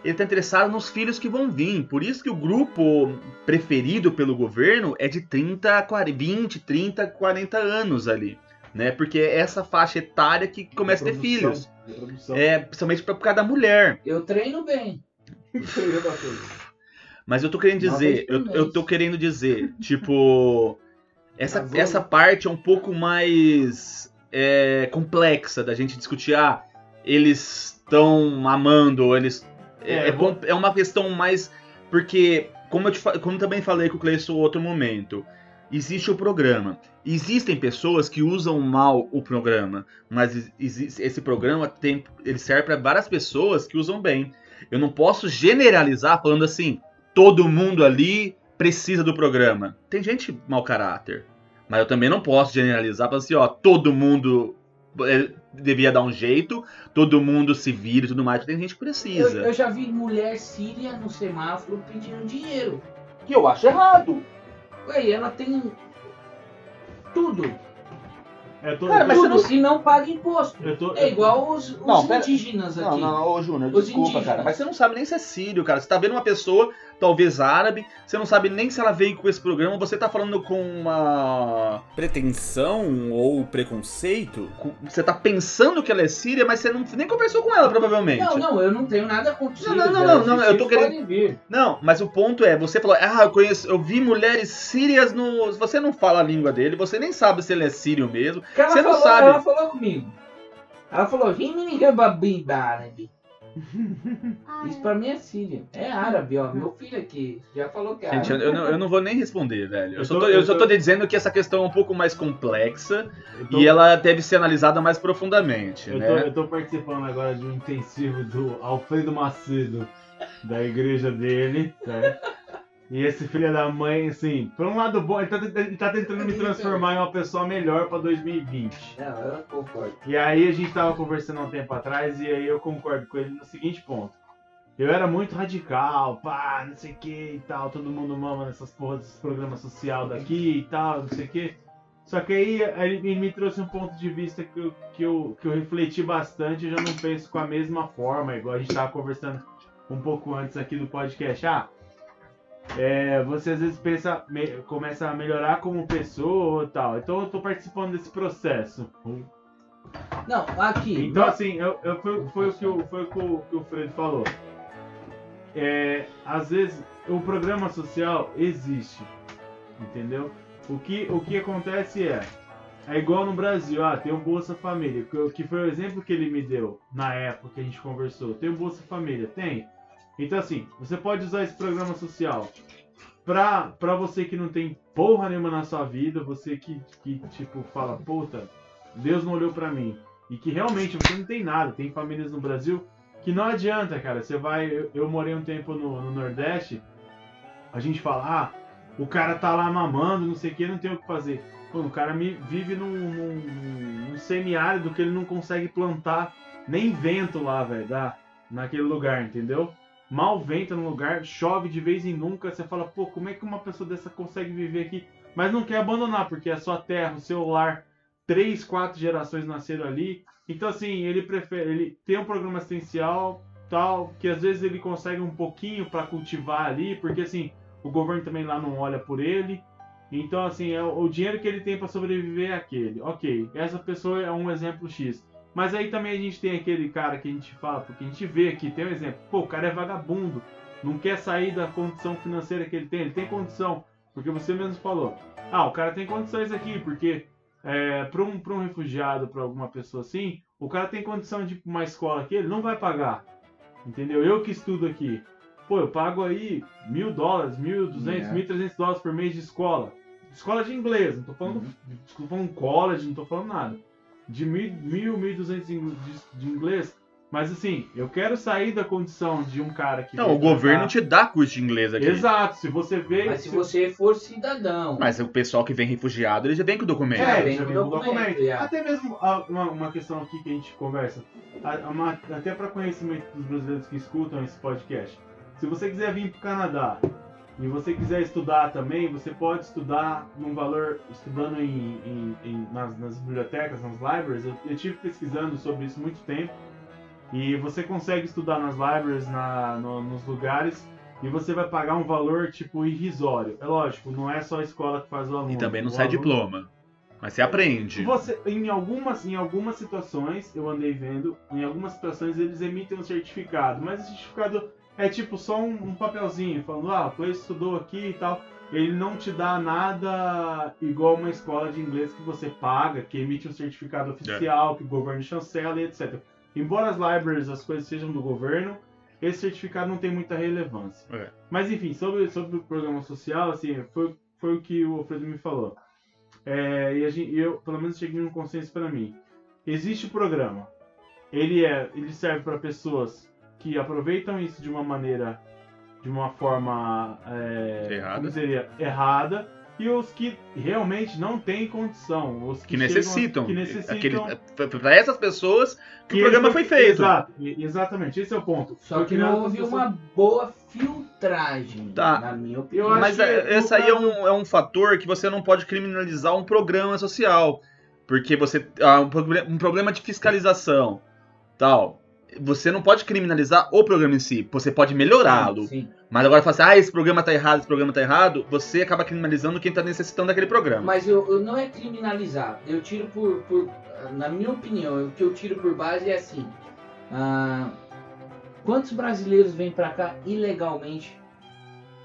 Ele tá interessado nos filhos que vão vir. Por isso que o grupo preferido pelo governo é de 30, a 40, 20, 30, 40 anos ali. Né? Porque é essa faixa etária que começa a ter filhos. É, principalmente por causa da mulher. Eu treino bem. <laughs> Mas eu tô querendo dizer, eu, eu tô querendo dizer, tipo, essa, essa parte é um pouco mais é, complexa da gente discutir. Ah, eles estão amando, ou eles. É, É, com- é uma questão mais. Porque, como eu, te, como eu também falei com o Cleison outro momento, existe o programa. Existem pessoas que usam mal o programa, mas ex- exi- esse programa tem, ele serve para várias pessoas que usam bem. Eu não posso generalizar falando assim, todo mundo ali precisa do programa. Tem gente mau caráter, mas eu também não posso generalizar falando assim, ó, todo mundo é, devia dar um jeito, todo mundo se vira e tudo mais. Tem gente que Eu, precisa. eu já vi mulher síria no semáforo pedindo dinheiro. Que eu acho errado. Ué, e ela tem tudo. Eu tô, Cara, mas tudo você e não paga imposto. eu tô, É igual os, os Não, pera- indígenas aqui. Não, não, ô Júnior, desculpa, indígenas. cara. Mas você não sabe nem se é sírio, cara. Você tá vendo uma pessoa, talvez árabe, você não sabe nem se ela veio com esse programa, você tá falando com uma. Pretensão ou preconceito? Você tá pensando que ela é síria, mas você não, nem conversou com ela, provavelmente. Não, não, eu não tenho nada contra Não, não, não, não, não, eu tô querendo-. Não, mas o ponto é, você falou, ah, eu conheço, eu vi mulheres sírias no. Você não fala a língua dele, você nem sabe se ele é sírio mesmo. Você não falou, sabe. Ela falou comigo. Ela falou, "Vem me ligar babinho árabe. Isso pra mim é síria. É árabe, ó. Meu filho aqui já falou que é Gente, eu, árabe. eu não, eu não vou nem responder, velho. Eu, Eu só tô- tô, eu eu só tô- tô dizendo que essa questão é um pouco mais complexa eu tô- e ela deve ser analisada mais profundamente, Eu né? tô, eu tô participando agora de um intensivo do Alfredo Macedo, da igreja dele, certo? <laughs> E esse filho da mãe, assim, por um lado bom, ele tá, ele tá tentando me transformar em uma pessoa melhor pra 2020. Não, eu concordo. E aí a gente tava conversando há um tempo atrás e aí eu concordo com ele no seguinte ponto. Eu era muito radical, pá, não sei o que e tal, todo mundo mama nessas porras desses programas social daqui e tal, não sei o que. Só que aí ele me trouxe um ponto de vista que eu, que eu, que eu refleti bastante e já não penso com a mesma forma, igual a gente tava conversando um pouco antes aqui do podcast. Ah, é, você às vezes pensa, me- começa a melhorar como pessoa e tal. Então eu tô participando desse processo. Não, aqui. Então, assim, eu, eu- foi, foi o que o, foi o que o, que o Fredo falou. É, às vezes, o programa social existe, entendeu? O que, o que acontece é, é igual no Brasil, ah, tem o Bolsa Família, que, que foi o exemplo que ele me deu na época que a gente conversou. Tem o Bolsa Família? Tem. Então, assim, você pode usar esse programa social pra, pra você que não tem porra nenhuma na sua vida, você que, que tipo, fala, puta, Deus não olhou pra mim. E que realmente você não tem nada. Tem famílias no Brasil que não adianta, cara. Você vai. Eu, eu morei um tempo no, no Nordeste. A gente fala, ah, o cara tá lá mamando, não sei o que, não tem o que fazer. Pô, o cara me, vive num, num, num semiárido que ele não consegue plantar nem vento lá, velho, naquele lugar, entendeu? Mal venta no lugar, chove de vez em nunca. Você fala, pô, como é que uma pessoa dessa consegue viver aqui? Mas não quer abandonar, porque é sua terra, o seu lar três, quatro gerações nasceram ali. Então, assim, ele prefere. Ele tem um programa assistencial, tal, que às vezes ele consegue um pouquinho para cultivar ali, porque assim, o governo também lá não olha por ele. Então, assim, é o o dinheiro que ele tem para sobreviver é aquele. Ok, essa pessoa é um exemplo X. Mas aí também a gente tem aquele cara que a gente fala, porque a gente vê aqui, tem um exemplo. Pô, o cara é vagabundo. não quer sair da condição financeira que ele tem. Ele tem condição, porque você mesmo falou. Ah, o cara tem condições aqui, porque é, para um, pra um refugiado, para alguma pessoa assim, o cara tem condição de ir pra uma escola aqui, ele não vai pagar. Entendeu? Eu que estudo aqui. Pô, eu pago aí mil dólares, mil duzentos, É. mil trezentos dólares por mês de escola. Escola de inglês, não tô falando, tô falando college, não tô falando nada. De mil, mil, e duzentos de, de inglês. Mas assim, eu quero sair da condição de um cara que. Não, o governo te dá curso de inglês aqui. Exato, se você veio. Mas se você for cidadão, Mas o pessoal que vem refugiado, ele já vem com o documento. Já É, vem com vem com documento, documento. já. Até mesmo ah, uma, uma questão aqui que a gente conversa, a- uma- até para conhecimento dos brasileiros que escutam esse podcast. Se você quiser vir para o Canadá e você quiser estudar também, você pode estudar num valor, estudando em, em- em- nas, nas bibliotecas, nas libraries. Eu, eu tive pesquisando sobre isso muito tempo. E você consegue estudar nas libraries, na, no- nos lugares, e você vai pagar um valor tipo irrisório. É lógico, não é só a escola que faz o aluno. E também não O sai aluno- diploma. Mas você aprende. você, em, algumas, em algumas situações, eu andei vendo, em algumas situações eles emitem um certificado, mas esse certificado é tipo só um, um papelzinho, falando, ah, o Cleiton estudou aqui e tal. Ele não te dá nada igual uma escola de inglês que você paga, que emite um certificado oficial, que o governo chancela e etc. Embora as libraries, as coisas sejam do governo, esse certificado não tem muita relevância. É. Mas enfim, sobre, sobre o programa social, assim, foi, foi o que o Alfredo me falou. É, e a gente, eu, pelo menos, cheguei num consenso para mim. Existe o programa. Ele é, ele serve para pessoas que aproveitam isso de uma maneira, de uma forma, é, Errada. como seria, errada, e os que realmente não têm condição, os que, Que necessitam. que necessitam Aquele, para essas pessoas que, o ele programa foi feito. Exato, exatamente, esse é o ponto. só Foi que não houve pessoas- uma boa filtragem, Tá. na minha Eu opinião. acho Mas que é, no esse aí é um, é um fator que você não pode criminalizar um programa social. Porque você. ah, um, um problema de fiscalização. Tal. Você não pode criminalizar o programa em si. Você pode melhorá-lo. Mas agora falar assim, ah, esse programa tá errado, esse programa tá errado, você acaba criminalizando quem tá necessitando daquele programa. Mas eu, eu não é criminalizar. Eu tiro por, por. Na minha opinião, o que eu tiro por base é assim. ah, quantos brasileiros vêm pra cá ilegalmente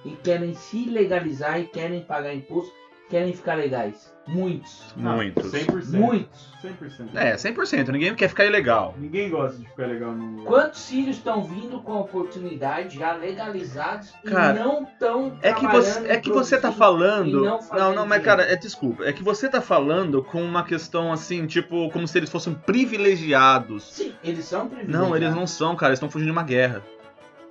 e querem se legalizar e querem pagar imposto, querem ficar legais? Muitos. Ah, Muitos. 100%. Muitos. 100%. É, 100%. Ninguém quer ficar ilegal. Ninguém gosta de ficar legal no. Quantos sírios estão vindo com oportunidade já legalizados Cara, e não estão É que você, é que você tá falando. Não, não, mas cara, é desculpa. É que você tá falando com uma questão assim, tipo, como se eles fossem privilegiados. Sim, eles são privilegiados. Não, eles não são, cara. Eles estão fugindo de uma guerra.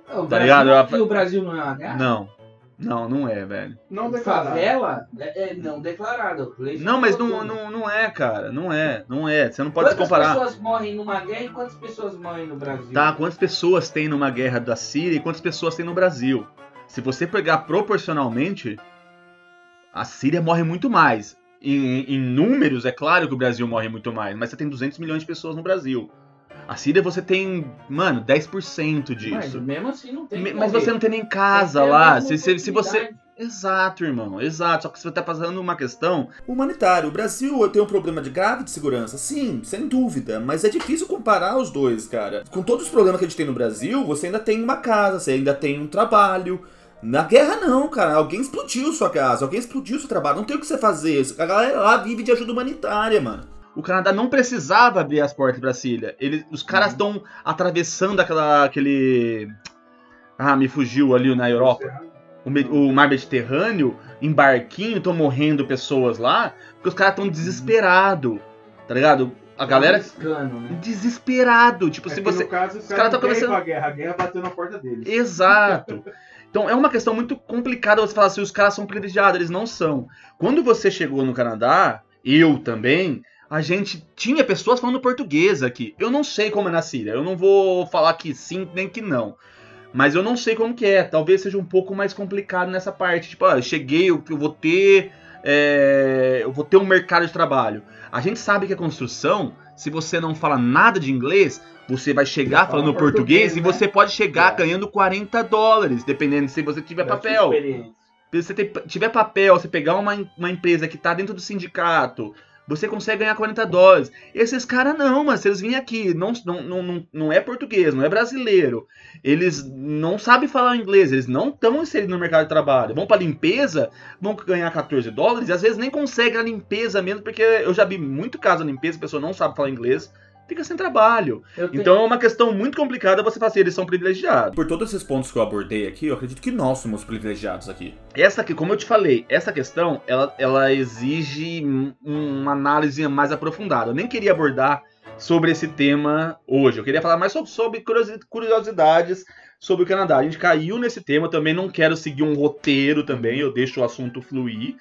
O tá Brasil, ligado? E o Brasil não é uma guerra? Não. Não, não é, velho. Não declarado. Favela é, é não declarado. Leis Não, mas não, não, não é, cara. Não é. Não é. Você não pode se Quantas comparar. pessoas morrem numa guerra e quantas pessoas morrem no Brasil? Tá, quantas pessoas tem numa guerra da Síria e quantas pessoas tem no Brasil? Se você pegar proporcionalmente, a Síria morre muito mais. Em, em números, é claro que o Brasil morre muito mais, mas você tem 200 milhões de pessoas no Brasil. A Síria você tem, mano, 10% Mas disso. mesmo assim não tem Me- Mas você não tem nem Tem casa a lá. Se, se, se você. Exato, irmão, exato. Só que você tá passando uma questão. Humanitário. O Brasil tem um problema de grave de segurança, sim, sem dúvida. Mas é difícil comparar os dois, cara. Com todos os problemas que a gente tem no Brasil, você ainda tem uma casa, você ainda tem um trabalho. Na guerra, não, cara. Alguém explodiu sua casa, alguém explodiu seu trabalho. Não tem o que você fazer. A galera lá vive de ajuda humanitária, mano. O Canadá não precisava abrir as portas pra Síria. Ele, os caras estão atravessando aquela, aquele. Ah, me fugiu ali na Europa. O, o mar Mediterrâneo, em barquinho, estão morrendo pessoas lá, porque os caras estão desesperados. Tá ligado? A galera. Arriscando, né? Desesperado. Tipo, É se você. no caso, os caras caras tão não querem começando- pra guerra. A guerra bateu na porta deles. Exato. <laughs> Então é uma questão muito complicada você falar se os caras são privilegiados, eles não são. Quando você chegou no Canadá, eu também, a gente tinha pessoas falando português aqui. Eu não sei como é na Síria, eu não vou falar que sim nem que não. Mas eu não sei como que é, talvez seja um pouco mais complicado nessa parte. Tipo, ah, eu cheguei, eu eu vou ter. é, eu vou ter um mercado de trabalho. A gente sabe que a construção, se você não fala nada de inglês, você vai chegar Fala falando português, português, e né? você pode chegar É. ganhando 40 dólares, dependendo se você tiver papel. Se você tiver papel, você pegar uma, uma empresa que tá dentro do sindicato, você consegue ganhar 40 dólares. Esses caras não, mas eles virem aqui, não, não, não, não é português, não é brasileiro, eles não sabem falar inglês, eles não estão inseridos no mercado de trabalho, vão para limpeza, vão ganhar 14 dólares, e às vezes nem conseguem a limpeza mesmo, porque eu já vi muito caso de limpeza, a pessoa não sabe falar inglês, fica sem trabalho. Tenho- Então é uma questão muito complicada você assim, eles são privilegiados. Por todos esses pontos que eu abordei aqui, eu acredito que nós somos privilegiados aqui. Essa aqui, como eu te falei, essa questão, ela, ela exige um- uma análise mais aprofundada. Eu nem queria abordar sobre esse tema hoje. Eu queria falar mais sobre, sobre curiosi- curiosidades sobre o Canadá. A gente caiu nesse tema, eu também não quero seguir um roteiro também, eu deixo o assunto fluir,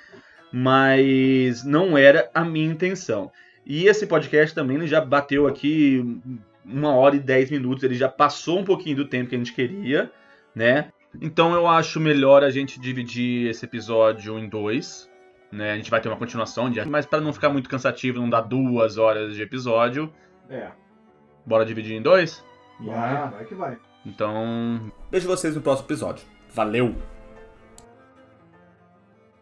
mas não era a minha intenção. E esse podcast também já bateu aqui uma hora e dez minutos, ele já passou um pouquinho do tempo que a gente queria, né? Então eu acho melhor a gente dividir esse episódio em dois. Né? A gente vai ter uma continuação, de- mas para não ficar muito cansativo, não dar duas horas de episódio, É. bora dividir em dois? Vai, vai que vai. Então, Vejo vocês no próximo episódio. Valeu!